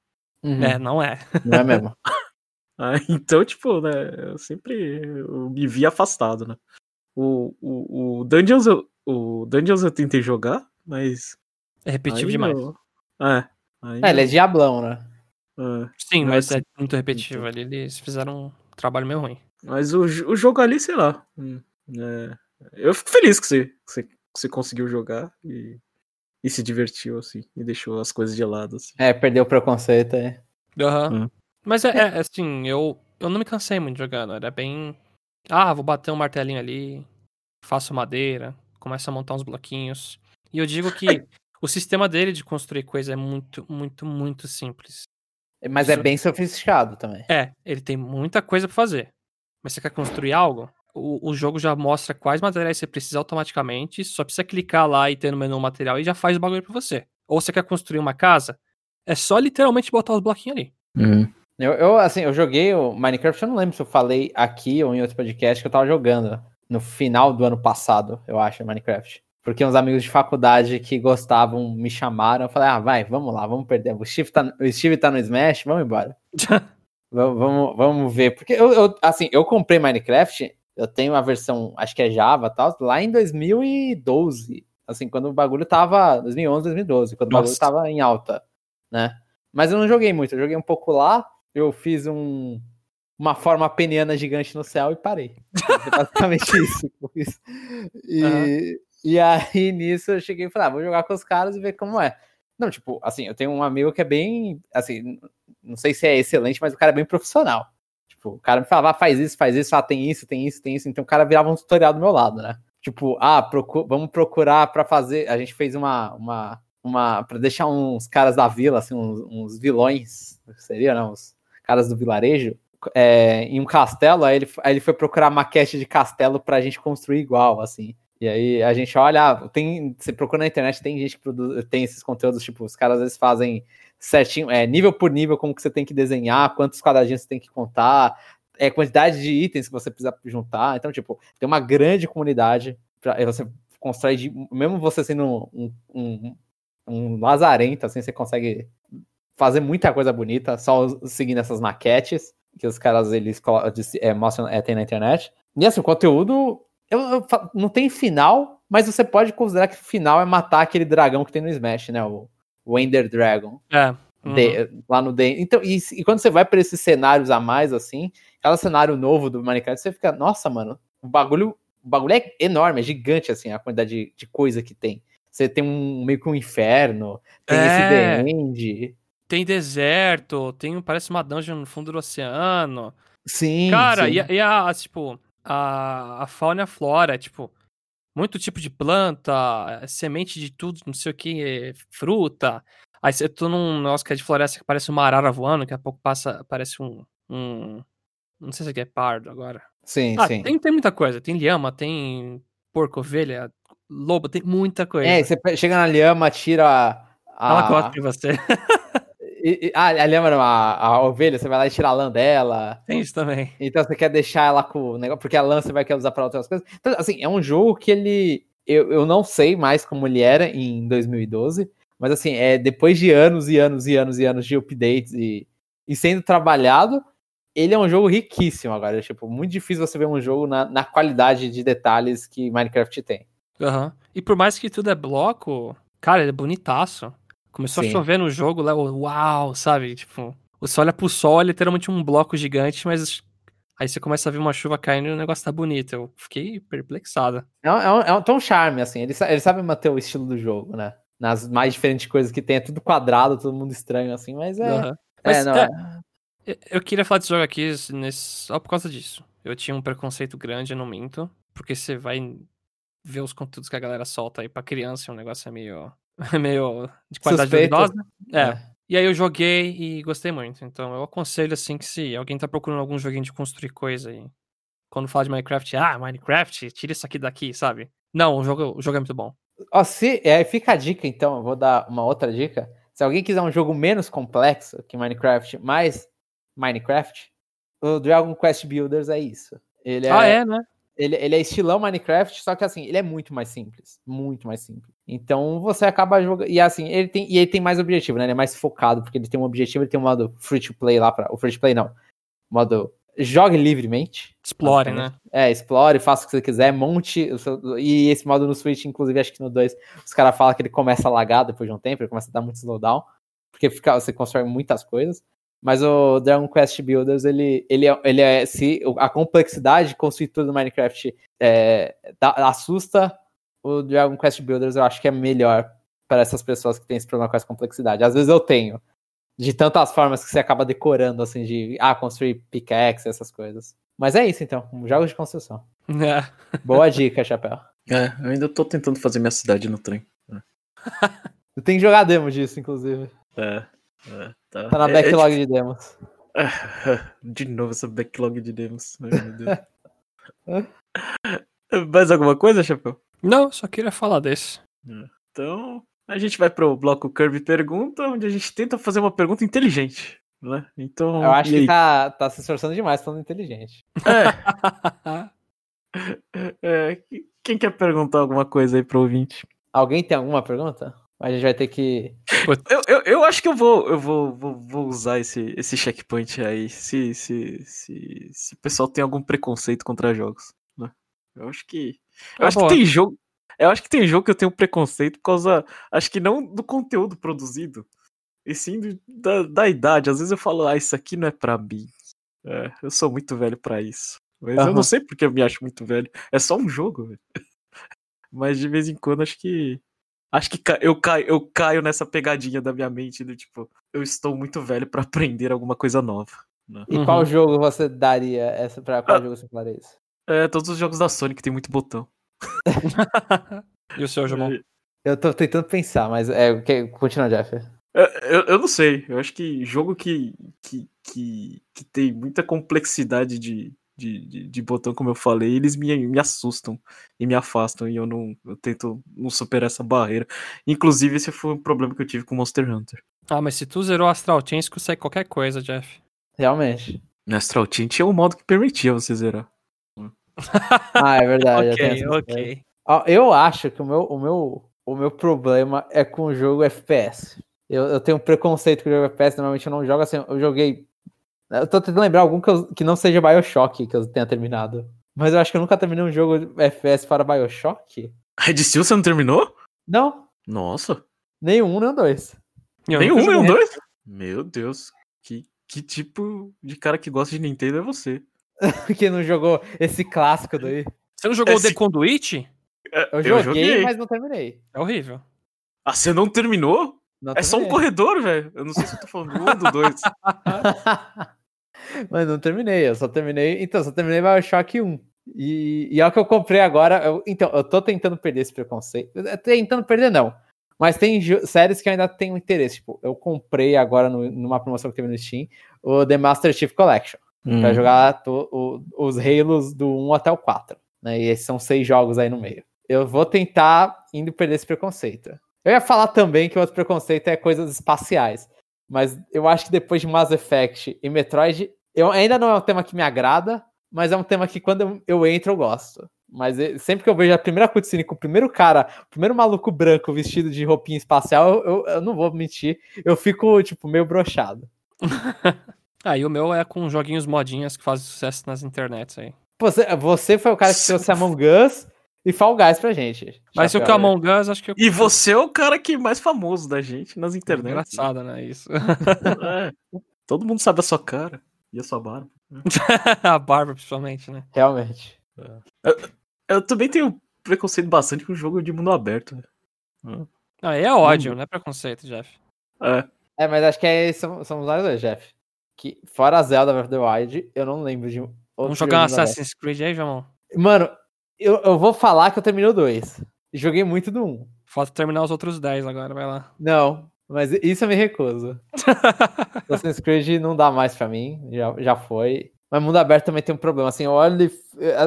Uhum. É, não é. Não é mesmo. ah, então, tipo, né, eu sempre eu me vi afastado, né? O, o, o Dungeons eu, o Dungeons eu tentei jogar, mas. É repetitivo demais. Eu... É, é, ele é diablão, né? É, Sim, mas, mas é muito repetitivo ali. Eles fizeram um trabalho meio ruim. Mas o, o jogo ali, sei lá. Hum, é, eu fico feliz que você, que você, que você conseguiu jogar e e se divertiu, assim, e deixou as coisas de lado, assim. É, perdeu o preconceito, é. Aham. Uhum. Mas é, é, assim, eu, eu não me cansei muito jogando, era bem... Ah, vou bater um martelinho ali, faço madeira, começo a montar uns bloquinhos. E eu digo que o sistema dele de construir coisa é muito, muito, muito simples. Mas é Isso... é bem sofisticado também. É, ele tem muita coisa pra fazer. Mas você quer construir algo? O, o jogo já mostra quais materiais você precisa automaticamente, só precisa clicar lá e ter no menu material e já faz o bagulho pra você. Ou você quer construir uma casa, é só literalmente botar os bloquinhos ali. Uhum. Eu, eu, assim, eu joguei o Minecraft, eu não lembro se eu falei aqui ou em outro podcast que eu tava jogando no final do ano passado, eu acho, Minecraft. Porque uns amigos de faculdade que gostavam me chamaram, eu falei, ah, vai, vamos lá, vamos perder. O Steve tá, o Steve tá no Smash, vamos embora. Vamos, vamos ver. Porque eu, eu, assim, eu comprei Minecraft, eu tenho a versão, acho que é Java e tal, lá em 2012. Assim, quando o bagulho tava. 2011, 2012, quando Nossa. o bagulho tava em alta, né? Mas eu não joguei muito, eu joguei um pouco lá, eu fiz um, uma forma peniana gigante no céu e parei. É basicamente isso que eu fiz. E, uhum. e aí, nisso, eu cheguei e falei, ah, vou jogar com os caras e ver como é. Não, tipo, assim, eu tenho um amigo que é bem, assim, não sei se é excelente, mas o cara é bem profissional. Tipo, o cara me falava, ah, faz isso, faz isso, ah, tem isso, tem isso, tem isso. Então o cara virava um tutorial do meu lado, né? Tipo, ah, procu vamos procurar para fazer. A gente fez uma, uma, uma para deixar uns caras da vila, assim, uns, uns vilões, seria, não? Os caras do vilarejo, é, em um castelo. Aí ele, aí ele foi procurar maquete de castelo pra gente construir igual, assim. E aí a gente olha, tem, você procura na internet, tem gente que produz, tem esses conteúdos, tipo, os caras às vezes fazem certinho, é, nível por nível, como que você tem que desenhar, quantos quadradinhos você tem que contar, é, quantidade de itens que você precisa juntar. Então, tipo, tem uma grande comunidade. Pra, você constrói, de, mesmo você sendo um, um, um lazarento, assim, você consegue fazer muita coisa bonita só seguindo essas maquetes que os caras eles é, mostram, é, tem na internet. E assim, o conteúdo eu, eu, não tem final, mas você pode considerar que o final é matar aquele dragão que tem no Smash, né? O, o Ender Dragon. É. Uhum. De, lá no D. Então, e, e, quando você vai para esses cenários a mais, assim, cada cenário novo do Minecraft, você fica, nossa, mano, o bagulho, o bagulho é enorme, é gigante, assim, a quantidade de, de coisa que tem. Você tem um meio que um inferno, tem é. esse The End. Tem deserto, tem, parece uma dungeon no fundo do oceano. Sim. Cara, sim. E, e, a, tipo, a, a fauna e a flora, tipo, muito tipo de planta, semente de tudo, não sei o que, fruta. Aí você tô num negócio que é de floresta que parece uma arara voando, que a pouco passa, parece um, um. Não sei se é pardo agora. Sim, ah, sim. Tem, tem muita coisa. Tem lhama, tem porco, ovelha, lobo, tem muita coisa. É, você chega na lhama, tira a. Ela gosta de você. E, e, ah, a lhama não, a, a, ovelha, você vai lá e tira a lã dela. Tem isso também. Então você quer deixar ela com o negócio, porque a lã você vai querer usar para outras coisas. Então, assim, é um jogo que ele. Eu, eu não sei mais como ele era em 2012, mas assim, é depois de anos e anos e anos e anos de updates e, e sendo trabalhado, ele é um jogo riquíssimo agora. É, tipo, muito difícil você ver um jogo na, na qualidade de detalhes que Minecraft tem. Uhum. E por mais que tudo é bloco, cara, ele é bonitaço. Começou Sim. a chover no jogo, lá, uau, sabe? Tipo, você olha pro sol, é literalmente um bloco gigante, mas aí você começa a ver uma chuva caindo e o negócio tá bonito. Eu fiquei perplexada. É um, é um, é um, um charme, assim. Ele, ele sabe manter o estilo do jogo, né? nas mais diferentes coisas que tem, é tudo quadrado, todo mundo estranho, assim, mas é. Uhum. Mas, é, não, é, é... Eu queria falar desse jogo aqui nesse... só por causa disso. Eu tinha um preconceito grande, eu não minto, porque você vai ver os conteúdos que a galera solta aí pra criança, é um negócio é meio, meio de qualidade Suspeito. duvidosa. É. é. E aí eu joguei e gostei muito. Então eu aconselho assim que se alguém tá procurando algum joguinho de construir coisa aí, quando fala de Minecraft, ah, Minecraft, tira isso aqui daqui, sabe? Não, o jogo, o jogo é muito bom. Ó, se, é, fica a dica, então, eu vou dar uma outra dica. Se alguém quiser um jogo menos complexo que Minecraft, mais Minecraft, o Dragon Quest Builders é isso. Ele é, ah, é, né? Ele, ele é estilão Minecraft, só que assim, ele é muito mais simples. Muito mais simples. Então você acaba jogando. E assim, ele tem, e ele tem mais objetivo, né? Ele é mais focado, porque ele tem um objetivo, ele tem um modo free to play lá para O free to play não. Modo jogue livremente. Explore, né? É, explore, faça o que você quiser, monte. E esse modo no Switch, inclusive, acho que no 2, os caras falam que ele começa a lagar depois de um tempo, ele começa a dar muito slowdown, porque fica, você constrói muitas coisas. Mas o Dragon Quest Builders, ele, ele, é, ele é. Se a complexidade de construir tudo no Minecraft é, dá, assusta, o Dragon Quest Builders eu acho que é melhor para essas pessoas que têm esse problema com essa complexidade. Às vezes eu tenho de tantas formas que você acaba decorando, assim, de ah, construir pickaxe, essas coisas. Mas é isso então, jogos de construção. É. Boa dica, Chapéu. É, eu ainda tô tentando fazer minha cidade no trem. É. tem que jogar demo disso, inclusive. É. é tá. tá. na é, é backlog de demos. De novo essa backlog de demos. Ai, meu Deus. Mais alguma coisa, Chapéu? Não, só queria falar desse. Então, a gente vai pro bloco Kirby Pergunta, onde a gente tenta fazer uma pergunta inteligente. Né? Então, Eu acho que tá, tá se esforçando demais falando inteligente. É. é. Quem quer perguntar alguma coisa aí pro ouvinte? Alguém tem alguma pergunta? Mas a gente vai ter que. Eu, eu, eu acho que eu vou, eu vou, vou, vou usar esse, esse checkpoint aí. Se, se, se, se o pessoal tem algum preconceito contra jogos. Né? Eu acho que. Eu Ah, acho boa. que tem jogo. Eu acho que tem jogo que eu tenho preconceito por causa. Acho que não do conteúdo produzido. E sim do- da, da idade. Às vezes eu falo, ah, isso aqui não é pra mim. É, eu sou muito velho pra isso. Mas eu Aham. não sei porque eu me acho muito velho. É só um jogo, velho. Mas de vez em quando acho que. Acho que ca- eu caio, eu caio nessa pegadinha da minha mente do tipo, eu estou muito velho pra aprender alguma coisa nova. né? E Uhum. qual jogo você daria essa pra qual Ah. jogo você falaria isso? É, todos os jogos da Sonic tem muito botão. e o seu, Jamon? Eu tô tentando pensar, mas é. que- Continua, Jeff. é, Eu, eu não sei. Eu acho que jogo que, que, que, que tem muita complexidade de, de, de, de botão, como eu falei, eles me, me assustam e me afastam. E eu não eu tento não superar essa barreira. Inclusive, esse foi um problema que eu tive com Monster Hunter. Ah, mas se tu zerou Astral Chain, você consegue qualquer coisa, Jeff. Realmente. No Astral Chain tinha um modo que permitia você zerar. Ah, é verdade. ok, ok. Eu acho que o meu, o meu, o meu problema é com o jogo FPS. Eu, eu tenho um preconceito com o jogo FPS, normalmente eu não jogo assim. Eu joguei. Eu tô tentando lembrar algum que, eu- que não seja Bioshock que eu tenha terminado. Mas eu acho que eu nunca terminei um jogo FPS para Bioshock. Red Steel você não terminou? Não, Nossa. nenhum, nem dois. Eu Nem um, nem um joguei. dois? Meu Deus. Que, que tipo de cara que gosta de Nintendo é você? Porque não jogou esse clássico daí. Você não jogou Esse- The Conduit? É, Eu joguei, mas não terminei. É horrível. Ah, você não terminou? Não É só um corredor, velho. Eu não sei se eu tô falando do um ou do dois. Mas não terminei, eu só terminei. Então, só terminei Bioshock 1. E, e é o que eu comprei agora. eu- então, eu tô tentando perder esse preconceito. Tentando perder, não. Mas tem séries que eu ainda tenho interesse. Tipo, eu comprei agora no- numa promoção que teve no Steam o The Master Chief Collection. Hum. Pra jogar to- o- os Halos do 1 até o 4. Né? E esses são seis jogos aí no meio. Eu vou tentar indo perder esse preconceito. Eu ia falar também que o outro preconceito é coisas espaciais. Mas eu acho que depois de Mass Effect e Metroid, eu, ainda não é um tema que me agrada, mas é um tema que quando eu, eu entro eu gosto. Mas sempre que eu vejo a primeira cutscene com o primeiro cara, o primeiro maluco branco vestido de roupinha espacial, eu, eu- eu não vou mentir, eu fico, tipo, meio brochado. Ah, e o meu é com joguinhos modinhas que fazem sucesso nas internets aí. Você, você foi o cara que trouxe Among Us e Fall Guys pra gente. Mas o que é Among Us, acho que eu... E você é o cara que mais famoso da gente nas internet. Engraçado, né? Isso. É. Todo mundo sabe a sua cara e a sua barba. a barba, principalmente, né? Realmente. Eu também tenho preconceito bastante com jogo de mundo aberto. Ah, é ódio, não é preconceito, Jeff. É. É, mas acho que é, são, são os dois, Jeff. Que, fora Zelda Breath of the Wild, eu não lembro de. outro Vamos jogar um Assassin's Creed aí, Jamon? aberto. Mano, eu, eu vou falar que eu terminei o 2. Joguei muito do 1. Falta terminar os outros 10 agora, vai lá. Não, mas isso eu me recuso. Assassin's Creed não dá mais pra mim, já, já foi. Mas mundo aberto também tem um problema. Assim, eu olho. e-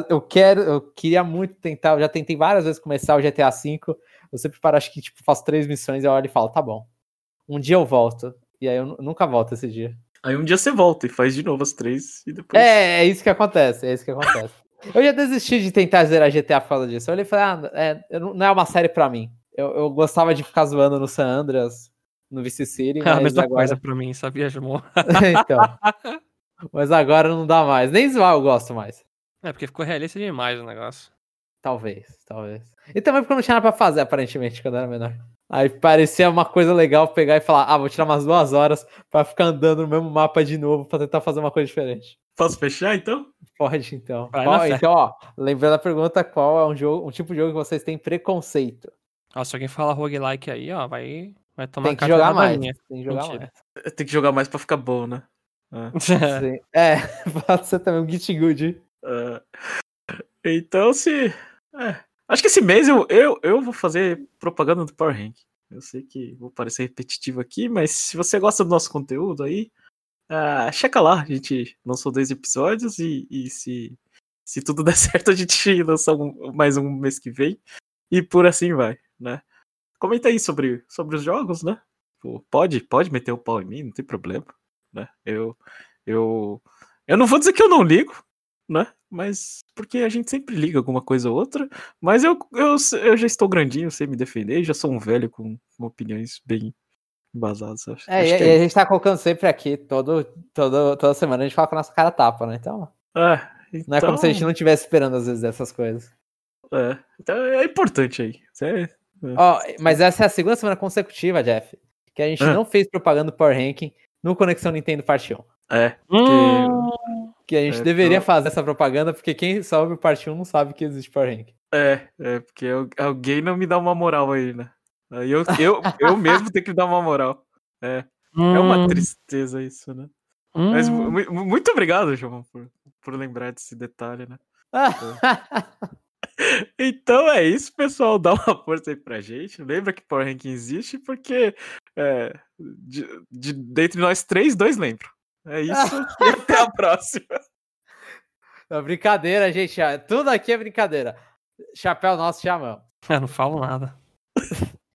Eu quero, eu queria muito tentar. Eu já tentei várias vezes começar o GTA V. Eu sempre paro, acho que tipo, faço três missões e eu olho e falo, tá bom. Um dia eu volto. E aí eu nu- nunca volto esse dia. Aí um dia você volta e faz de novo as três e depois. É, é isso que acontece, é isso que acontece. Eu já desisti de tentar zerar GTA por causa disso. Eu olhei e falei, ah, é, não é uma série pra mim. Eu, eu gostava de ficar zoando no San Andreas, no Vice City, É a mas mesma agora... coisa pra mim, sabia, Jamon? então. Mas agora não dá mais. Nem zoar eu gosto mais. É, porque ficou realista demais o negócio. Talvez, talvez. E também porque eu não tinha nada pra fazer, aparentemente, quando eu era menor. Aí parecia uma coisa legal pegar e falar, ah, vou tirar umas duas horas pra ficar andando no mesmo mapa de novo pra tentar fazer uma coisa diferente. Posso fechar então? Pode, então. Qual- então, ó, lembrando a pergunta, qual é um jogo, um tipo de jogo que vocês têm preconceito? Ó, se alguém fala roguelike aí, ó, vai, vai tomar Tem que jogar mais. Tem que jogar Mentira. mais. Tem que jogar mais pra ficar bom, né? É. Sim. É, pode ser também um Git Good. É. Então, se. é. Acho que esse mês eu, eu, eu vou fazer propaganda do Power Rank. Eu sei que vou parecer repetitivo aqui, mas se você gosta do nosso conteúdo aí, ah, checa lá. A gente lançou dois episódios e, e se, se tudo der certo, a gente lança um- mais um mês que vem. E por assim vai, né? Comenta aí sobre, sobre os jogos, né? Pô, pode, pode meter o pau em mim, não tem problema, né? Eu, eu, eu não vou dizer que eu não ligo, né? mas porque a gente sempre liga alguma coisa ou outra. Mas eu, eu, eu já estou grandinho, sei me defender, já sou um velho com, com opiniões bem embasadas. Acho, é, acho e, e a gente tá colocando sempre aqui, todo, todo, toda semana a gente fala com a nossa cara tapa, né? Então. É, Não é como se a gente então- não estivesse esperando às vezes essas coisas. É, então é importante aí. É- Ó, mas essa é a segunda semana consecutiva, Jeff, que a gente Ah. não fez propaganda do Power Ranking no Conexão Nintendo Parte 1. é, Hum, Que a gente É, deveria tô- fazer essa propaganda, porque quem só ouve o Parte 1 não sabe que existe Power Ranking. é, é, porque al- alguém não me dá uma moral aí, né? Aí eu, eu, eu mesmo tenho que dar uma moral. É, é uma hum, tristeza isso, né? hum. Mas mu- mu- muito obrigado, João, por, por lembrar desse detalhe, né? Então é isso, pessoal. Dá uma força aí pra gente. Lembra que Power Ranking existe, porque é, de, de, dentre nós três, dois lembram. É isso. e até a próxima. É brincadeira, gente. Tudo aqui é brincadeira. Chapéu nosso, te amamos. Eu não falo nada.